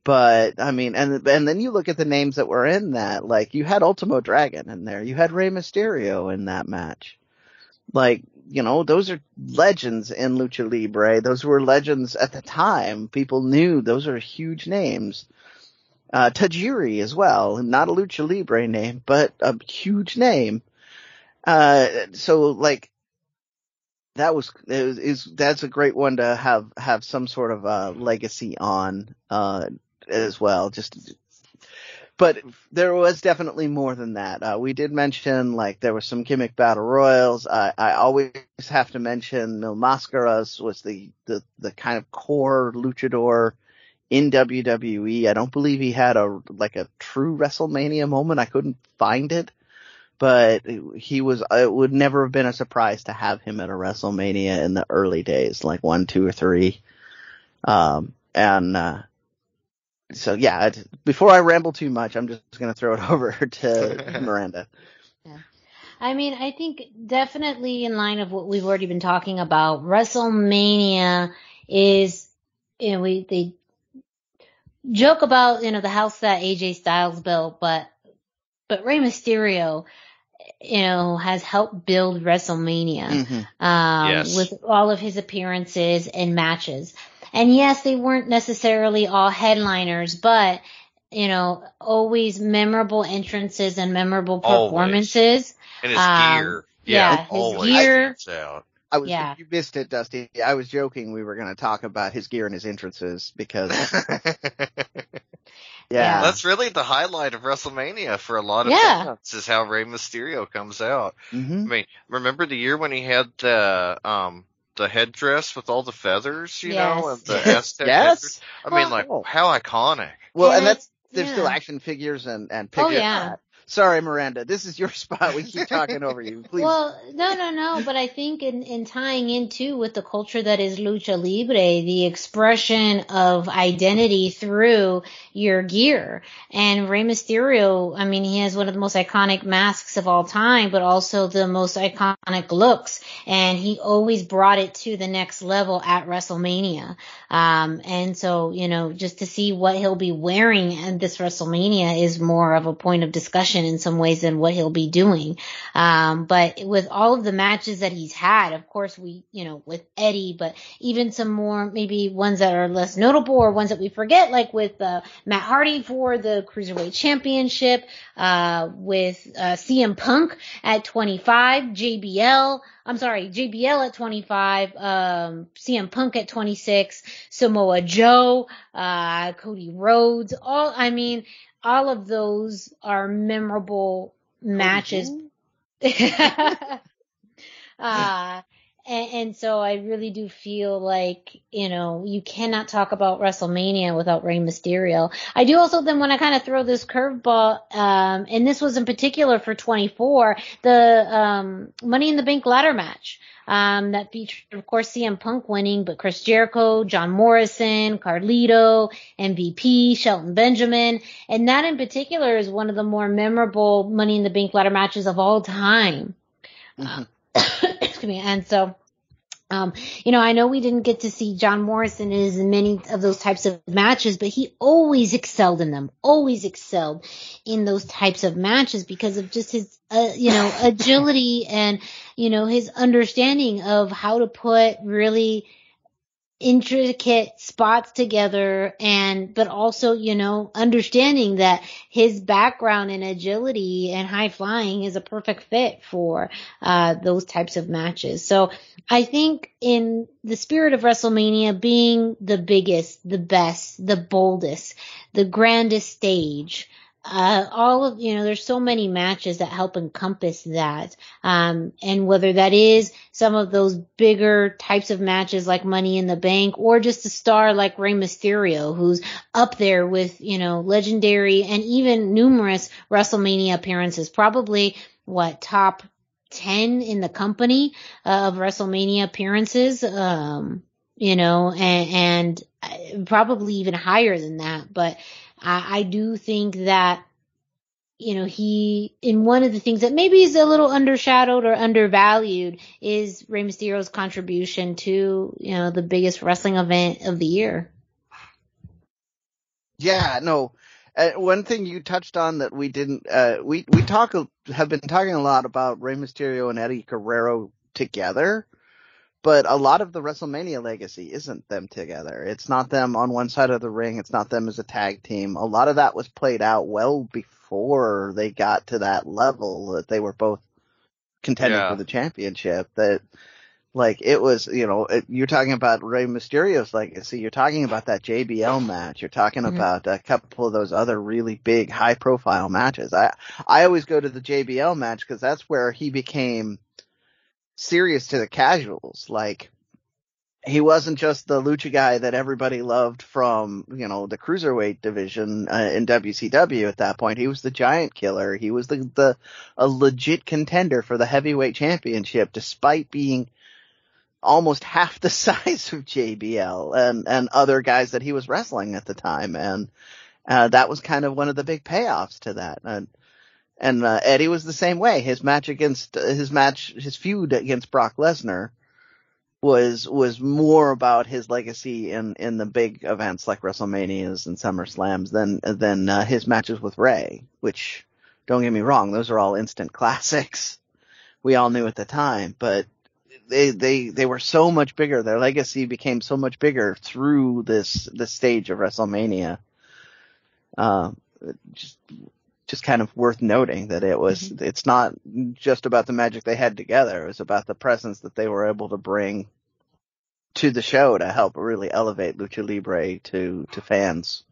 But, I mean, and, and then you look at the names that were in that, like, you had Ultimo Dragon in there, you had Rey Mysterio in that match. Like, you know, those are legends in Lucha Libre. Those were legends at the time. People knew those are huge names. Uh, Tajiri as well. Not a Lucha Libre name, but a huge name. Uh, so like, that was, is, that's a great one to have, have some sort of, uh, legacy on, uh, as well. Just, but there was definitely more than that. Uh, we did mention like there was some gimmick battle royals. I, I always have to mention Mil Mascaras was the, the, the kind of core luchador in WWE. I don't believe he had a, like a true WrestleMania moment. I couldn't find it, but he was, it would never have been a surprise to have him at a WrestleMania in the early days, like one, two or three. Um, and, uh, so yeah, it, before I ramble too much, I'm just going to throw it over to Miranda. I mean, I think definitely in line of what we've already been talking about, WrestleMania is, you know, we, they joke about, you know, the house that AJ Styles built, but, but Rey Mysterio, you know, has helped build WrestleMania, Mhm. um, Yes. with all of his appearances and matches. And yes, they weren't necessarily all headliners, but, you know, always memorable entrances and memorable Always. performances. And his Um, gear. yeah, his always gear- stands out. I was, Yeah. you missed it, Dusty. I was joking we were going to talk about his gear and his entrances because, yeah. That's really the highlight of WrestleMania for a lot of Yeah. fans is how Rey Mysterio comes out. I hmm mean, remember the year when he had the um the headdress with all the feathers, you know, and Yes. the Aztec Yes. headdress? I mean, like oh. how iconic. Well, and And that's, it's- there's still action figures and, and Oh, yeah. Sorry, Miranda. This is your spot. We keep talking over you. Please. Well, no, no, no. But I think in, in tying into with the culture that is lucha libre, the expression of identity through your gear. And Rey Mysterio, I mean, he has one of the most iconic masks of all time, but also the most iconic looks. And he always brought it to the next level at WrestleMania. Um, and so, you know, just to see what he'll be wearing at this WrestleMania is more of a point of discussion in some ways than what he'll be doing. Um, but with all of the matches that he's had, of course, we, you know, with Eddie, but even some more, maybe ones that are less notable or ones that we forget, like with, uh, Matt Hardy for the Cruiserweight Championship, uh, with, uh, CM Punk at 25, JBL, I'm sorry, JBL at 25, um, CM Punk at 26, Samoa Joe, uh, Cody Rhodes, all, I mean, all of those are memorable matches. uh, and, and, so I really do feel like, you know, you cannot talk about WrestleMania without Rey Mysterio. I do also then want to kind of throw this curveball, um, and this was in particular for 24, the, um, Money in the Bank ladder match. Um, that featured, of course, CM Punk winning, but Chris Jericho, John Morrison, Carlito, MVP, Shelton Benjamin, and that in particular is one of the more memorable Money in the Bank ladder matches of all time. Mm-hmm. Me. And so, um, you know, I know we didn't get to see John Morrison in as many of those types of matches, but he always excelled in them, always excelled in those types of matches because of just his, uh, you know, agility and, you know, his understanding of how to put really intricate spots together and but also you know understanding that his background in agility and high flying is a perfect fit for uh those types of matches. So i think in the spirit of wrestlemania being the biggest the best the boldest the grandest stage uh, all of, you know, there's so many matches that help encompass that. Um, and whether that is some of those bigger types of matches like Money in the Bank or just a star like Rey Mysterio, who's up there with, you know, legendary and even numerous WrestleMania appearances, probably what top 10 in the company uh, of WrestleMania appearances. Um, you know, and, and uh, probably even higher than that, but I, I do think that you know, he, in one of the things that maybe is a little undershadowed or undervalued is Rey Mysterio's contribution to, you know, the biggest wrestling event of the year. Yeah, no. Uh, one thing you touched on that we didn't, uh, we, we talk, have been talking a lot about Rey Mysterio and Eddie Guerrero together but a lot of the WrestleMania legacy isn't them together. It's not them on one side of the ring. It's not them as a tag team. A lot of that was played out well before they got to that level that they were both contending yeah. for the championship. That like it was, you know, it, you're talking about Rey Mysterio's legacy. You're talking about that JBL match. You're talking mm-hmm. about a couple of those other really big, high profile matches. I I always go to the JBL match because that's where he became serious to the casuals. Like he wasn't just the lucha guy that everybody loved from, you know, the cruiserweight division uh, in WCW at that point. He was the giant killer. He was the, the, a legit contender for the heavyweight championship despite being almost half the size of JBL and, and other guys that he was wrestling at the time. And, uh, that was kind of one of the big payoffs to that. And, and uh, Eddie was the same way. His match against his match, his feud against Brock Lesnar was was more about his legacy in in the big events like WrestleManias and SummerSlams than than uh, his matches with Rey, Which, don't get me wrong, those are all instant classics. We all knew at the time, but they they they were so much bigger. Their legacy became so much bigger through this this stage of WrestleMania. Uh, just just kind of worth noting that it was mm-hmm. it's not just about the magic they had together. It was about the presence that they were able to bring to the show to help really elevate lucha libre to to fans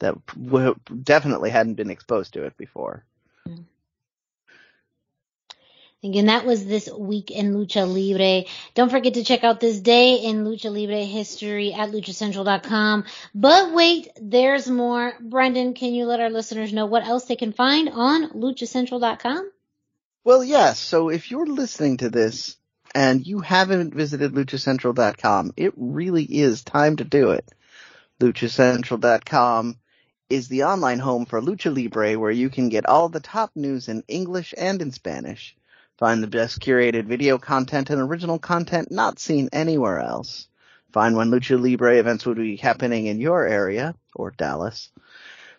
that w- definitely hadn't been exposed to it before. Mm-hmm. Again, that was this week in Lucha Libre. Don't forget to check out this day in Lucha Libre history at luchacentral.com. But wait, there's more. Brendan, can you let our listeners know what else they can find on luchacentral.com? Well, yes. So if you're listening to this and you haven't visited luchacentral.com, it really is time to do it. luchacentral.com is the online home for Lucha Libre where you can get all the top news in English and in Spanish Find the best curated video content and original content not seen anywhere else. Find when Lucha Libre events will be happening in your area, or Dallas.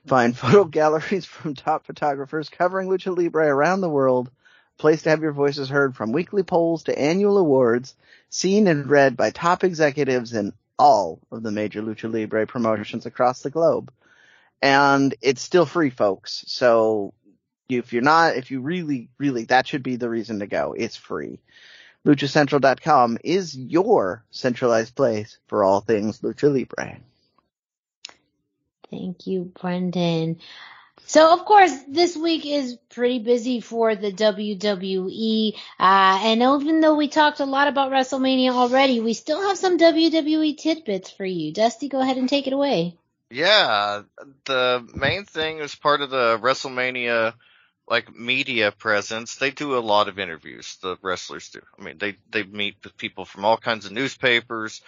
Find photo galleries from top photographers covering Lucha Libre around the world. Place to have your voices heard from weekly polls to annual awards, seen and read by top executives in all of the major Lucha Libre promotions across the globe. And it's still free, folks. So if you're not, if you really, really, that should be the reason to go. It's free. LuchaCentral.com is your centralized place for all things Lucha Libre. Thank you, Brendan. So of course, this week is pretty busy for the WWE, uh, and even though we talked a lot about WrestleMania already, we still have some WWE tidbits for you. Dusty, go ahead and take it away. Yeah, the main thing is part of the WrestleMania like media presence, they do a lot of interviews. The wrestlers do. I mean, they they meet with people from all kinds of newspapers,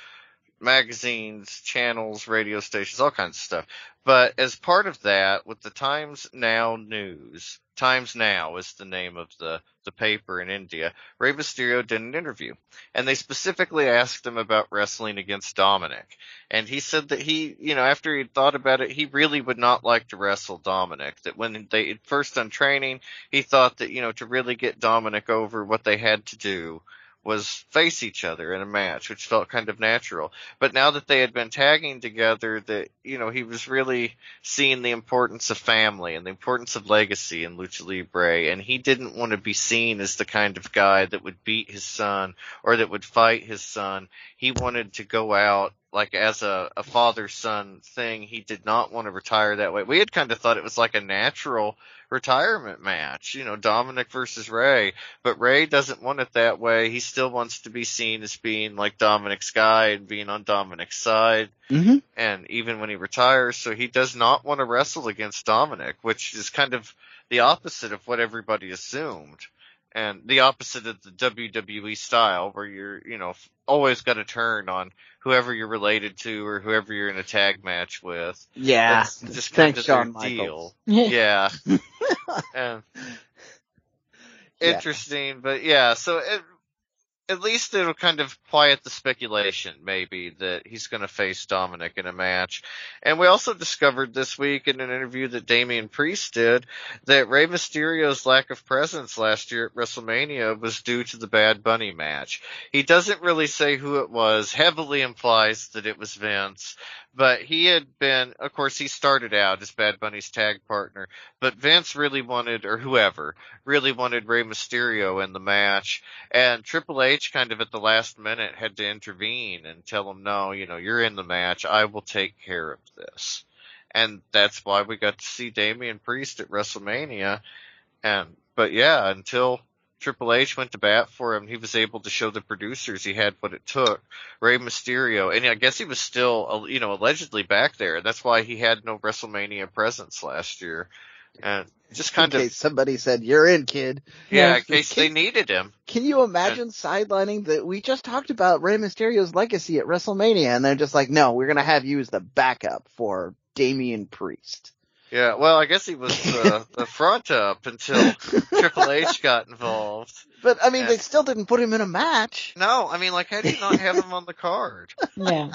magazines, channels, radio stations, all kinds of stuff. But as part of that, with the Times Now news, Times Now is the name of the, the paper in India, Rey Mysterio did an interview. And they specifically asked him about wrestling against Dominik. And he said that he, you know, after he'd thought about it, he really would not like to wrestle Dominik. That when they first done training, he thought that, you know, to really get Dominik over, what they had to do was face each other in a match, which felt kind of natural. But now that they had been tagging together, that you know he was really seeing the importance of family and the importance of legacy in lucha libre, and he didn't want to be seen as the kind of guy that would beat his son or that would fight his son. He wanted to go out like as a, a father son thing. He did not want to retire that way. We had kind of thought it was like a natural retirement match, you know, Dominik versus Rey, but Rey doesn't want it that way. He still wants to be seen as being like Dominik's guy and being on Dominik's side. Mm-hmm. And even when he retires, so he does not want to wrestle against Dominik, which is kind of the opposite of what everybody assumed and the opposite of the WWE style where you're, you know, always got to turn on whoever you're related to or whoever you're in a tag match with. Yeah. That's just kind Thanks, of Shawn their deal. Yeah. and um, Yeah. interesting, but yeah, so it, at least it'll kind of quiet the speculation, maybe, that he's going to face Dominik in a match. And we also discovered this week in an interview that Damian Priest did that Rey Mysterio's lack of presence last year at WrestleMania was due to the Bad Bunny match. He doesn't really say who it was, heavily implies that it was Vince, but he had been, of course, he started out as Bad Bunny's tag partner, but Vince really wanted, or whoever, really wanted Rey Mysterio in the match, and Triple H kind of at the last minute had to intervene and tell him, no, you know, you're in the match, I will take care of this. And that's why we got to see Damian Priest at WrestleMania, and, but yeah, until Triple H went to bat for him. He was able to show the producers he had what it took. Rey Mysterio, and I guess he was still, uh, you know, allegedly back there. That's why he had no WrestleMania presence last year. And just kind in of, case somebody said, you're in, kid. yeah, Yeah, in case can- they needed him. Can you imagine sidelining that? We just talked about Rey Mysterio's legacy at WrestleMania and they're just like, no, we're going to have you as the backup for Damian Priest. Yeah, well, I guess he was the, the front up until Triple H got involved. But I mean, Yeah. they still didn't put him in a match. No, I mean, like, how do you not have him on the card? Yeah.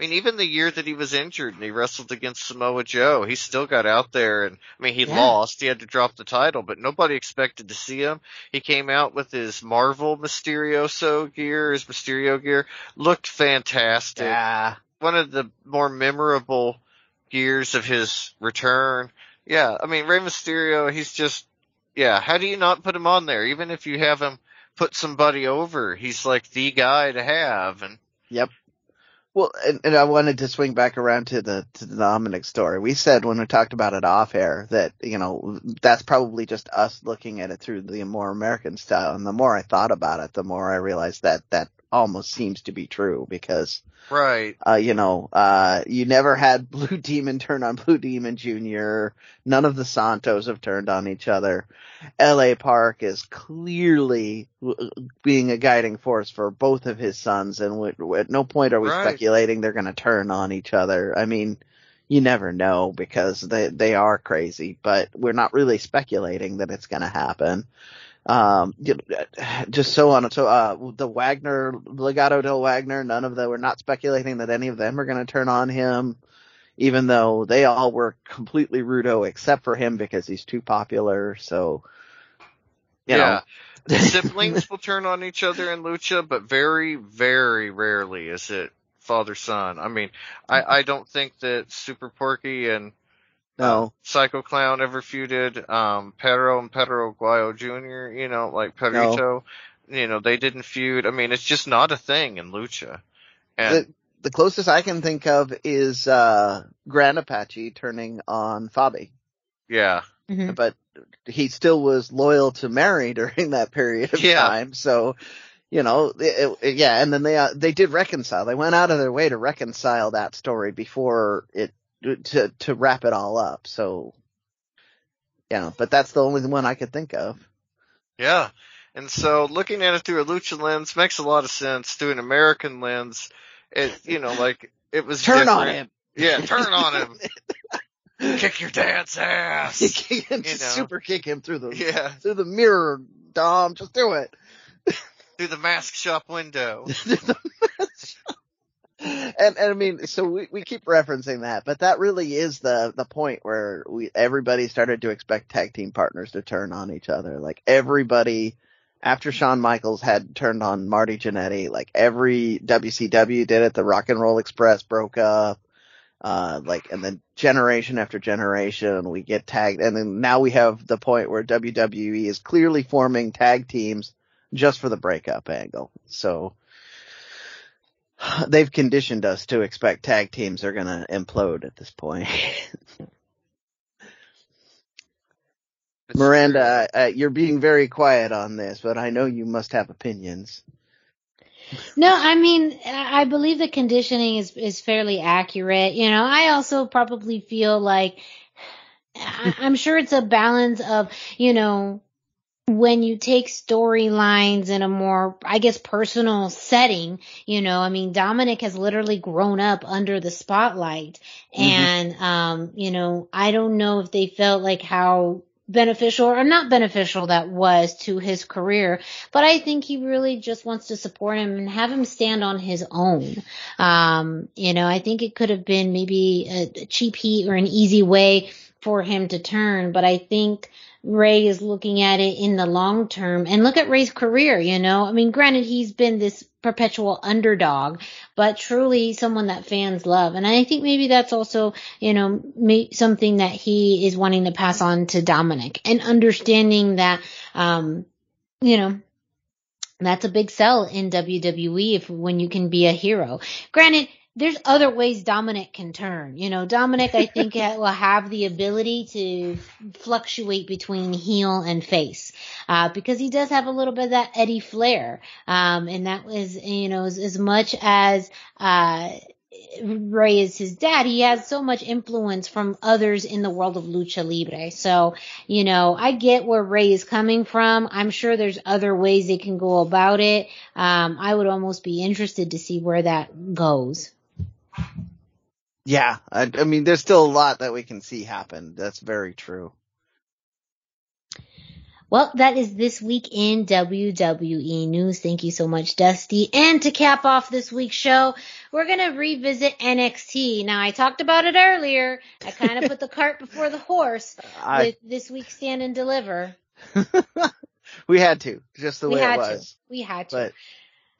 I mean, even the year that he was injured and he wrestled against Samoa Joe, he still got out there and, I mean, he Yeah. lost. He had to drop the title, but nobody expected to see him. He came out with his Marvel Mysterioso gear, his Mysterio gear, looked fantastic. Yeah. One of the more memorable gears of his return. Yeah, I mean, Rey Mysterio, he's just, yeah, how do you not put him on there? Even if you have him put somebody over, he's like the guy to have and Yep. Well, and, and I wanted to swing back around to the to the Dominik story. We said when we talked about it off air that you know that's probably just us looking at it through the more American style. And the more I thought about it, the more I realized that that almost seems to be true because Right. uh, you know, uh, you never had Blue Demon turn on Blue Demon Jr. None of the Santos have turned on each other. L.A. Park is clearly w- being a guiding force for both of his sons, and at no point are we Right. speculating they're going to turn on each other. I mean, you never know because they they are crazy, but we're not really speculating that it's going to happen. Um, just so on. So, uh, the Wagner, Legato del Wagner, none of them, we're not speculating that any of them are going to turn on him, even though they all were completely Rudo except for him because he's too popular. So, you yeah. know, Siblings will turn on each other in lucha, but very, very rarely is it father son. I mean, I, I don't think that Super Porky and no, Psycho Clown ever feuded. Um, Perro and Perro Aguayo Jr., you know, like Pedrito, you know, they didn't feud. I mean, it's just not a thing in lucha. And the, the closest I can think of is, uh, Gran Apache turning on Faby. yeah, Mhm. but he still was loyal to Mari during that period of Yeah. time. So, you know, it, it- yeah, and then they uh, they did reconcile. They went out of their way to reconcile that story before it to to wrap it all up. So, yeah, but that's the only one I could think of. yeah. And so looking at it through a lucha lens makes a lot of sense. Through an American lens, it, you know, like, it was Turn on him. Yeah, turn on him. Kick your dad's ass. Kick him, You just know. super kick him through the Yeah, through the mirror, Dom. Just do it. through the mask shop window. and, and I mean, so we, we keep referencing that, but that really is the, the point where we, everybody started to expect tag team partners to turn on each other. Like everybody, after Shawn Michaels had turned on Marty Jannetty, like every WCW did it, the Rock and Roll Express broke up, uh, like, and then generation after generation, we get tagged, and then now we have the point where WWE is clearly forming tag teams just for the breakup angle. So, they've conditioned us to expect tag teams are gonna implode at this point. Miranda, uh, you're being very quiet on this, but I know you must have opinions. No, I mean, I I believe the conditioning is is fairly accurate. You know, I also probably feel like I, I'm sure it's a balance of, you know, when you take storylines in a more, I guess, personal setting, you know, I mean, Dominik has literally grown up under the spotlight Mhm. and, um, you know, I don't know if they felt like how beneficial or not beneficial that was to his career, but I think he really just wants to support him and have him stand on his own. Um, you know, I think it could have been maybe a cheap heat or an easy way for him to turn, but I think Rey is looking at it in the long term and look at Rey's career, you know, I mean, granted, he's been this perpetual underdog, but truly someone that fans love. And I think maybe that's also, you know, something that he is wanting to pass on to Dominik and understanding that, um, you know, that's a big sell in WWE if when you can be a hero. Granted, there's other ways Dominik can turn. You know, Dominik, I think, will have the ability to fluctuate between heel and face, uh, because he does have a little bit of that Eddie flair. Um, and that was, you know, as, as much as, uh, Rey is his dad, he has so much influence from others in the world of lucha libre. So, you know, I get where Rey is coming from. I'm sure there's other ways they can go about it. Um, I would almost be interested to see where that goes. Yeah, I, I mean, there's still a lot that we can see happen. That's very true. Well, that is this week in WWE news. Thank you so much, Dusty. And to cap off this week's show, we're going to revisit NXT. Now, I talked about it earlier. I kind of put the cart before the horse I, with this week's Stand and Deliver. we had to, just the we way it was. to. We had to. But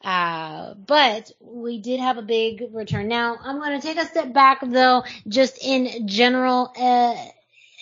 Uh, but we did have a big return. Now, I'm going to take a step back though, just in general. Uh,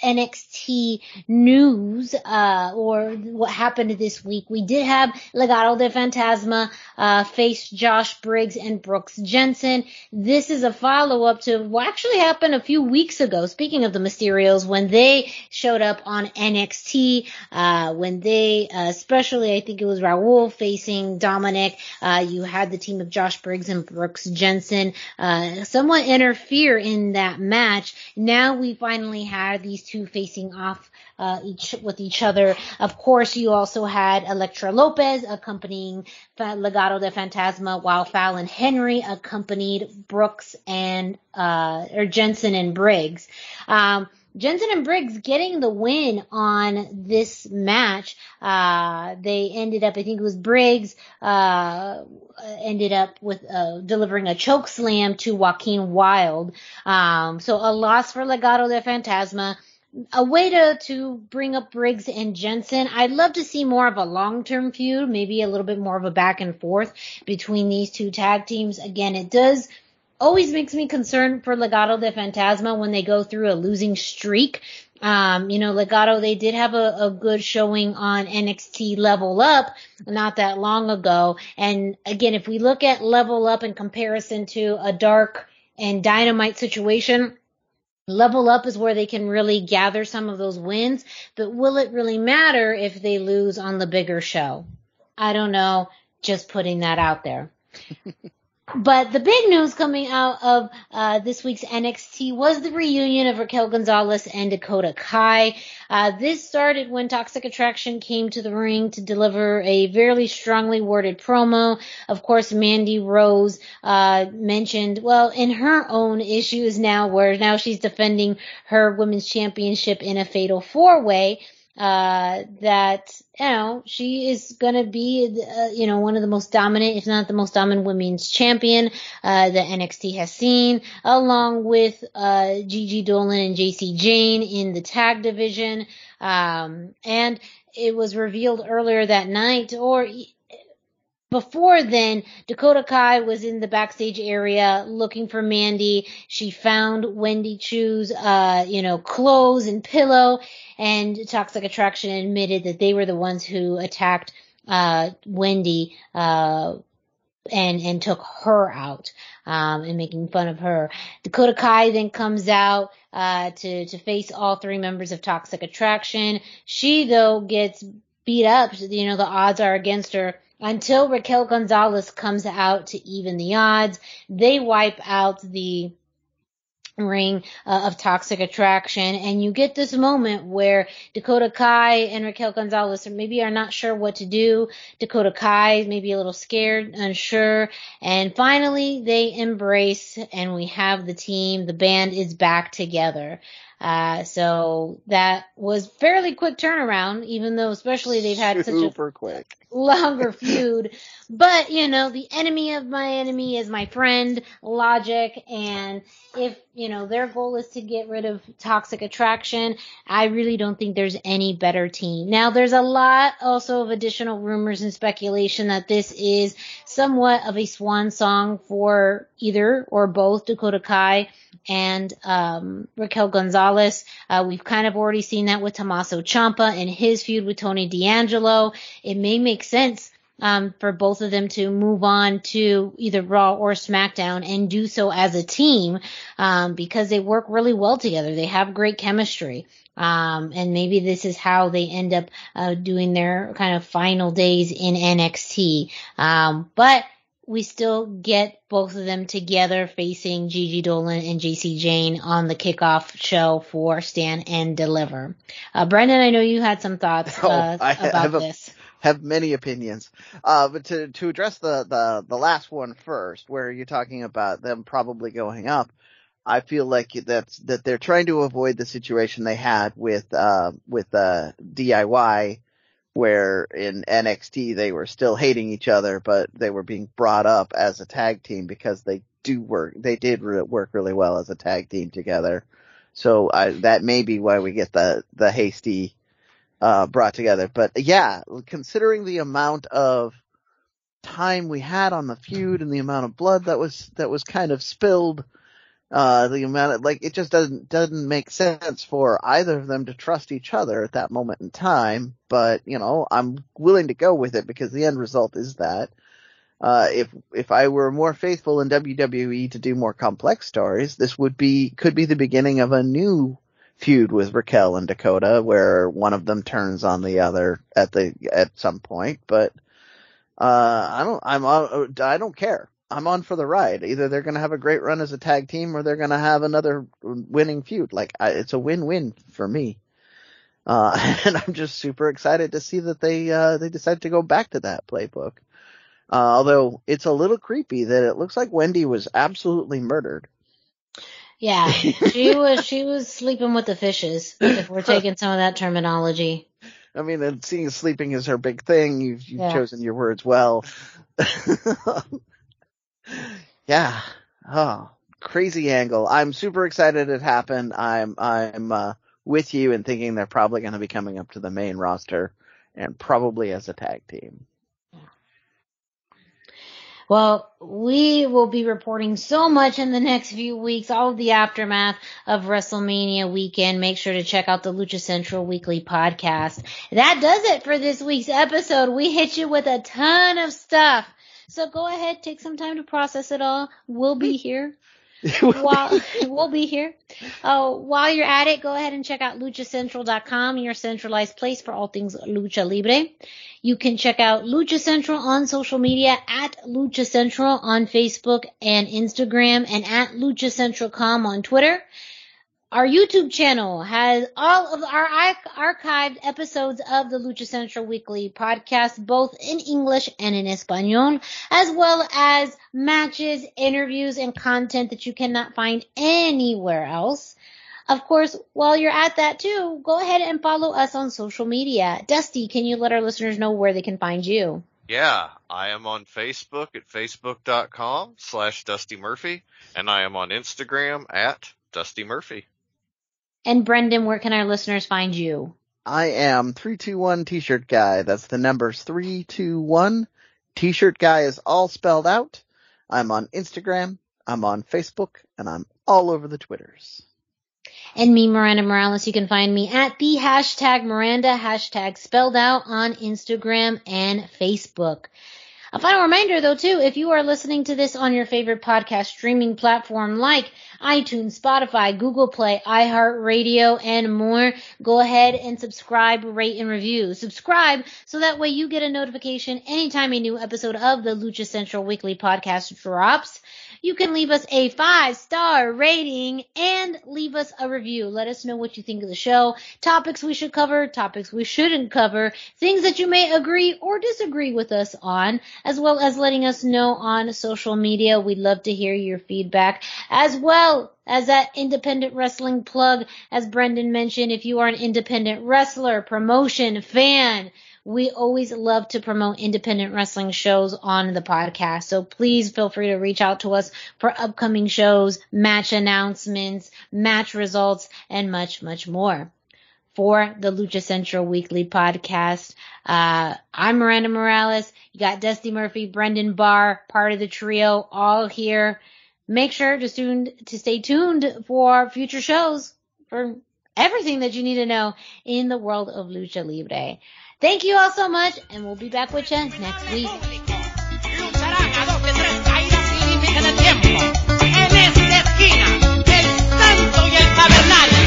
NXT news, uh, or what happened this week. We did have Legado de Fantasma, uh, face Josh Briggs and Brooks Jensen. This is a follow up to what actually happened a few weeks ago. Speaking of the Mysterios, when they showed up on NXT, uh, when they, uh, especially I think it was Raul facing Dominik, uh, you had the team of Josh Briggs and Brooks Jensen, uh, somewhat interfere in that match. Now we finally had these two facing off uh, each with each other. Of course, you also had Elektra Lopez accompanying Legado de Fantasma, while Fallon Henry accompanied Brooks and uh, or Jensen and Briggs. Um, Jensen and Briggs getting the win on this match. Uh, they ended up, I think it was Briggs, uh, ended up with, uh, delivering a choke slam to Joaquin Wilde. Um, so a loss for Legado de Fantasma. A way to, to bring up Briggs and Jensen. I'd love to see more of a long-term feud, maybe a little bit more of a back and forth between these two tag teams. Again, it does, always makes me concerned for Legado de Fantasma when they go through a losing streak. Um, you know, Legado, they did have a, a good showing on NXT Level Up not that long ago. And again, if we look at Level Up in comparison to a dark and dynamite situation, Level up is where they can really gather some of those wins, but will it really matter if they lose on the bigger show? I don't know. Just putting that out there. But the big news coming out of uh, this week's NXT was the reunion of Raquel Gonzalez and Dakota Kai. Uh, this started when Toxic Attraction came to the ring to deliver a very strongly worded promo. Of course, Mandy Rose uh, mentioned, well, in her own issues now, where now she's defending her women's championship in a fatal four way uh, that you know she is to be uh, you know one of the most dominant, if not the most dominant women's champion uh, that NXT has seen, along with uh, Gigi Dolin and Jacy Jayne in the tag division. Um, and it was revealed earlier that night, or before then, Dakota Kai was in the backstage area looking for Mandy. She found Wendy Choo's, uh, you know, clothes and pillow, and Toxic Attraction admitted that they were the ones who attacked uh, Wendy uh, and and took her out um, and making fun of her. Dakota Kai then comes out uh, to to face all three members of Toxic Attraction. She though gets beat up. You know the odds are against her until Raquel Gonzalez comes out to even the odds. They wipe out the ring uh, of toxic attraction and you get this moment where Dakota Kai and Raquel Gonzalez maybe are not sure what to do. Dakota Kai maybe a little scared, unsure, and finally they embrace and we have the team. The band is back together. Uh, so that was fairly quick turnaround, even though especially they've had Super such a quick. Longer feud. But, you know, the enemy of my enemy is my friend, logic, and if, you know, their goal is to get rid of toxic attraction, I really don't think there's any better team. Now, there's a lot also of additional rumors and speculation that this is somewhat of a swan song for either or both Dakota Kai and um, Raquel Gonzalez. Uh, we've kind of already seen that with Tommaso Ciampa and his feud with Tony D'Angelo. It may make sense um, for both of them to move on to either Raw or SmackDown and do so as a team um, because they work really well together. They have great chemistry. Um, and maybe this is how they end up uh, doing their kind of final days in NXT. Um, but we still get both of them together facing Gigi Dolin and Jacy Jayne on the kickoff show for Stand and Deliver. Uh, Brendan, I know you had some thoughts Oh, uh, I about a- this. Have many opinions. Uh, but to, to address the, the, the last one first, where you're talking about them probably going up, I feel like that's, that they're trying to avoid the situation they had with, uh, with, uh, DIY, where in NXT they were still hating each other, but they were being brought up as a tag team because they do work, they did re- work really well as a tag team together. So I, that may be why we get the, the hasty, uh, brought together. But yeah, considering the amount of time we had on the feud and the amount of blood that was that was kind of spilled, Uh, the amount of, like, it just doesn't, doesn't make sense for either of them to trust each other at that moment in time, but, you know, I'm willing to go with it because the end result is that. Uh, if, if I were more faithful in WWE to do more complex stories, this would be, could be the beginning of a new feud with Raquel and Dakota where one of them turns on the other at the, at some point, but, uh, I don't, I'm, I don't care. I'm on for the ride. Either they're going to have a great run as a tag team or they're going to have another winning feud. Like I, it's a win-win for me. Uh, and I'm just super excited to see that they, uh, they decided to go back to that playbook. Uh, although it's a little creepy that it looks like Wendy was absolutely murdered. Yeah, she was, she was sleeping with the fishes, if we're taking some of that terminology. I mean, and seeing sleeping is her big thing. You've, you've yeah. chosen your words well. yeah. Oh, crazy angle. I'm super excited it happened. I'm, I'm, uh, with you in thinking they're probably going to be coming up to the main roster and probably as a tag team. Well, we will be reporting so much in the next few weeks, all of the aftermath of WrestleMania weekend. Make sure to check out the Lucha Central Weekly podcast. That does it for this week's episode. We hit you with a ton of stuff. So go ahead, take some time to process it all. We'll be here. while we'll be here. Uh, while you're at it, go ahead and check out luchacentral.com, your centralized place for all things lucha libre. You can check out Lucha Central on social media at Lucha Central on Facebook and Instagram and at Lucha Central.com on Twitter. Our YouTube channel has all of our archived episodes of the Lucha Central Weekly podcast, both in English and in Espanol, as well as matches, interviews, and content that you cannot find anywhere else. Of course, while you're at that too, go ahead and follow us on social media. Dusty, can you let our listeners know where they can find you? Yeah, I am on Facebook at facebook.com slash Dusty Murphy, and I am on Instagram at Dusty Murphy. And Brendan, where can our listeners find you? I am 321 T-shirt guy. That's the numbers 321. T-shirt guy is all spelled out. I'm on Instagram. I'm on Facebook and I'm all over the Twitters. And me, Miranda Morales, you can find me at the hashtag Miranda, hashtag spelled out on Instagram and Facebook. A final reminder though too, if you are listening to this on your favorite podcast streaming platform like iTunes, Spotify, Google Play, iHeartRadio, and more, go ahead and subscribe, rate, and review. Subscribe so that way you get a notification anytime a new episode of the Lucha Central Weekly podcast drops you can leave us a five star rating and leave us a review. Let us know what you think of the show, topics we should cover, topics we shouldn't cover, things that you may agree or disagree with us on, as well as letting us know on social media. We'd love to hear your feedback as well as that independent wrestling plug, as Brendan mentioned, if you are an independent wrestler, promotion, fan, we always love to promote independent wrestling shows on the podcast. So please feel free to reach out to us for upcoming shows, match announcements, match results, and much, much more. For the Lucha Central Weekly podcast, uh, I'm Miranda Morales. You got Dusty Murphy, Brendan Barr, part of the trio, all here. Make sure to, tune, to stay tuned for future shows for everything that you need to know in the world of Lucha Libre. Thank you all so much, and we'll be back with you next week. El santo y el tabernal.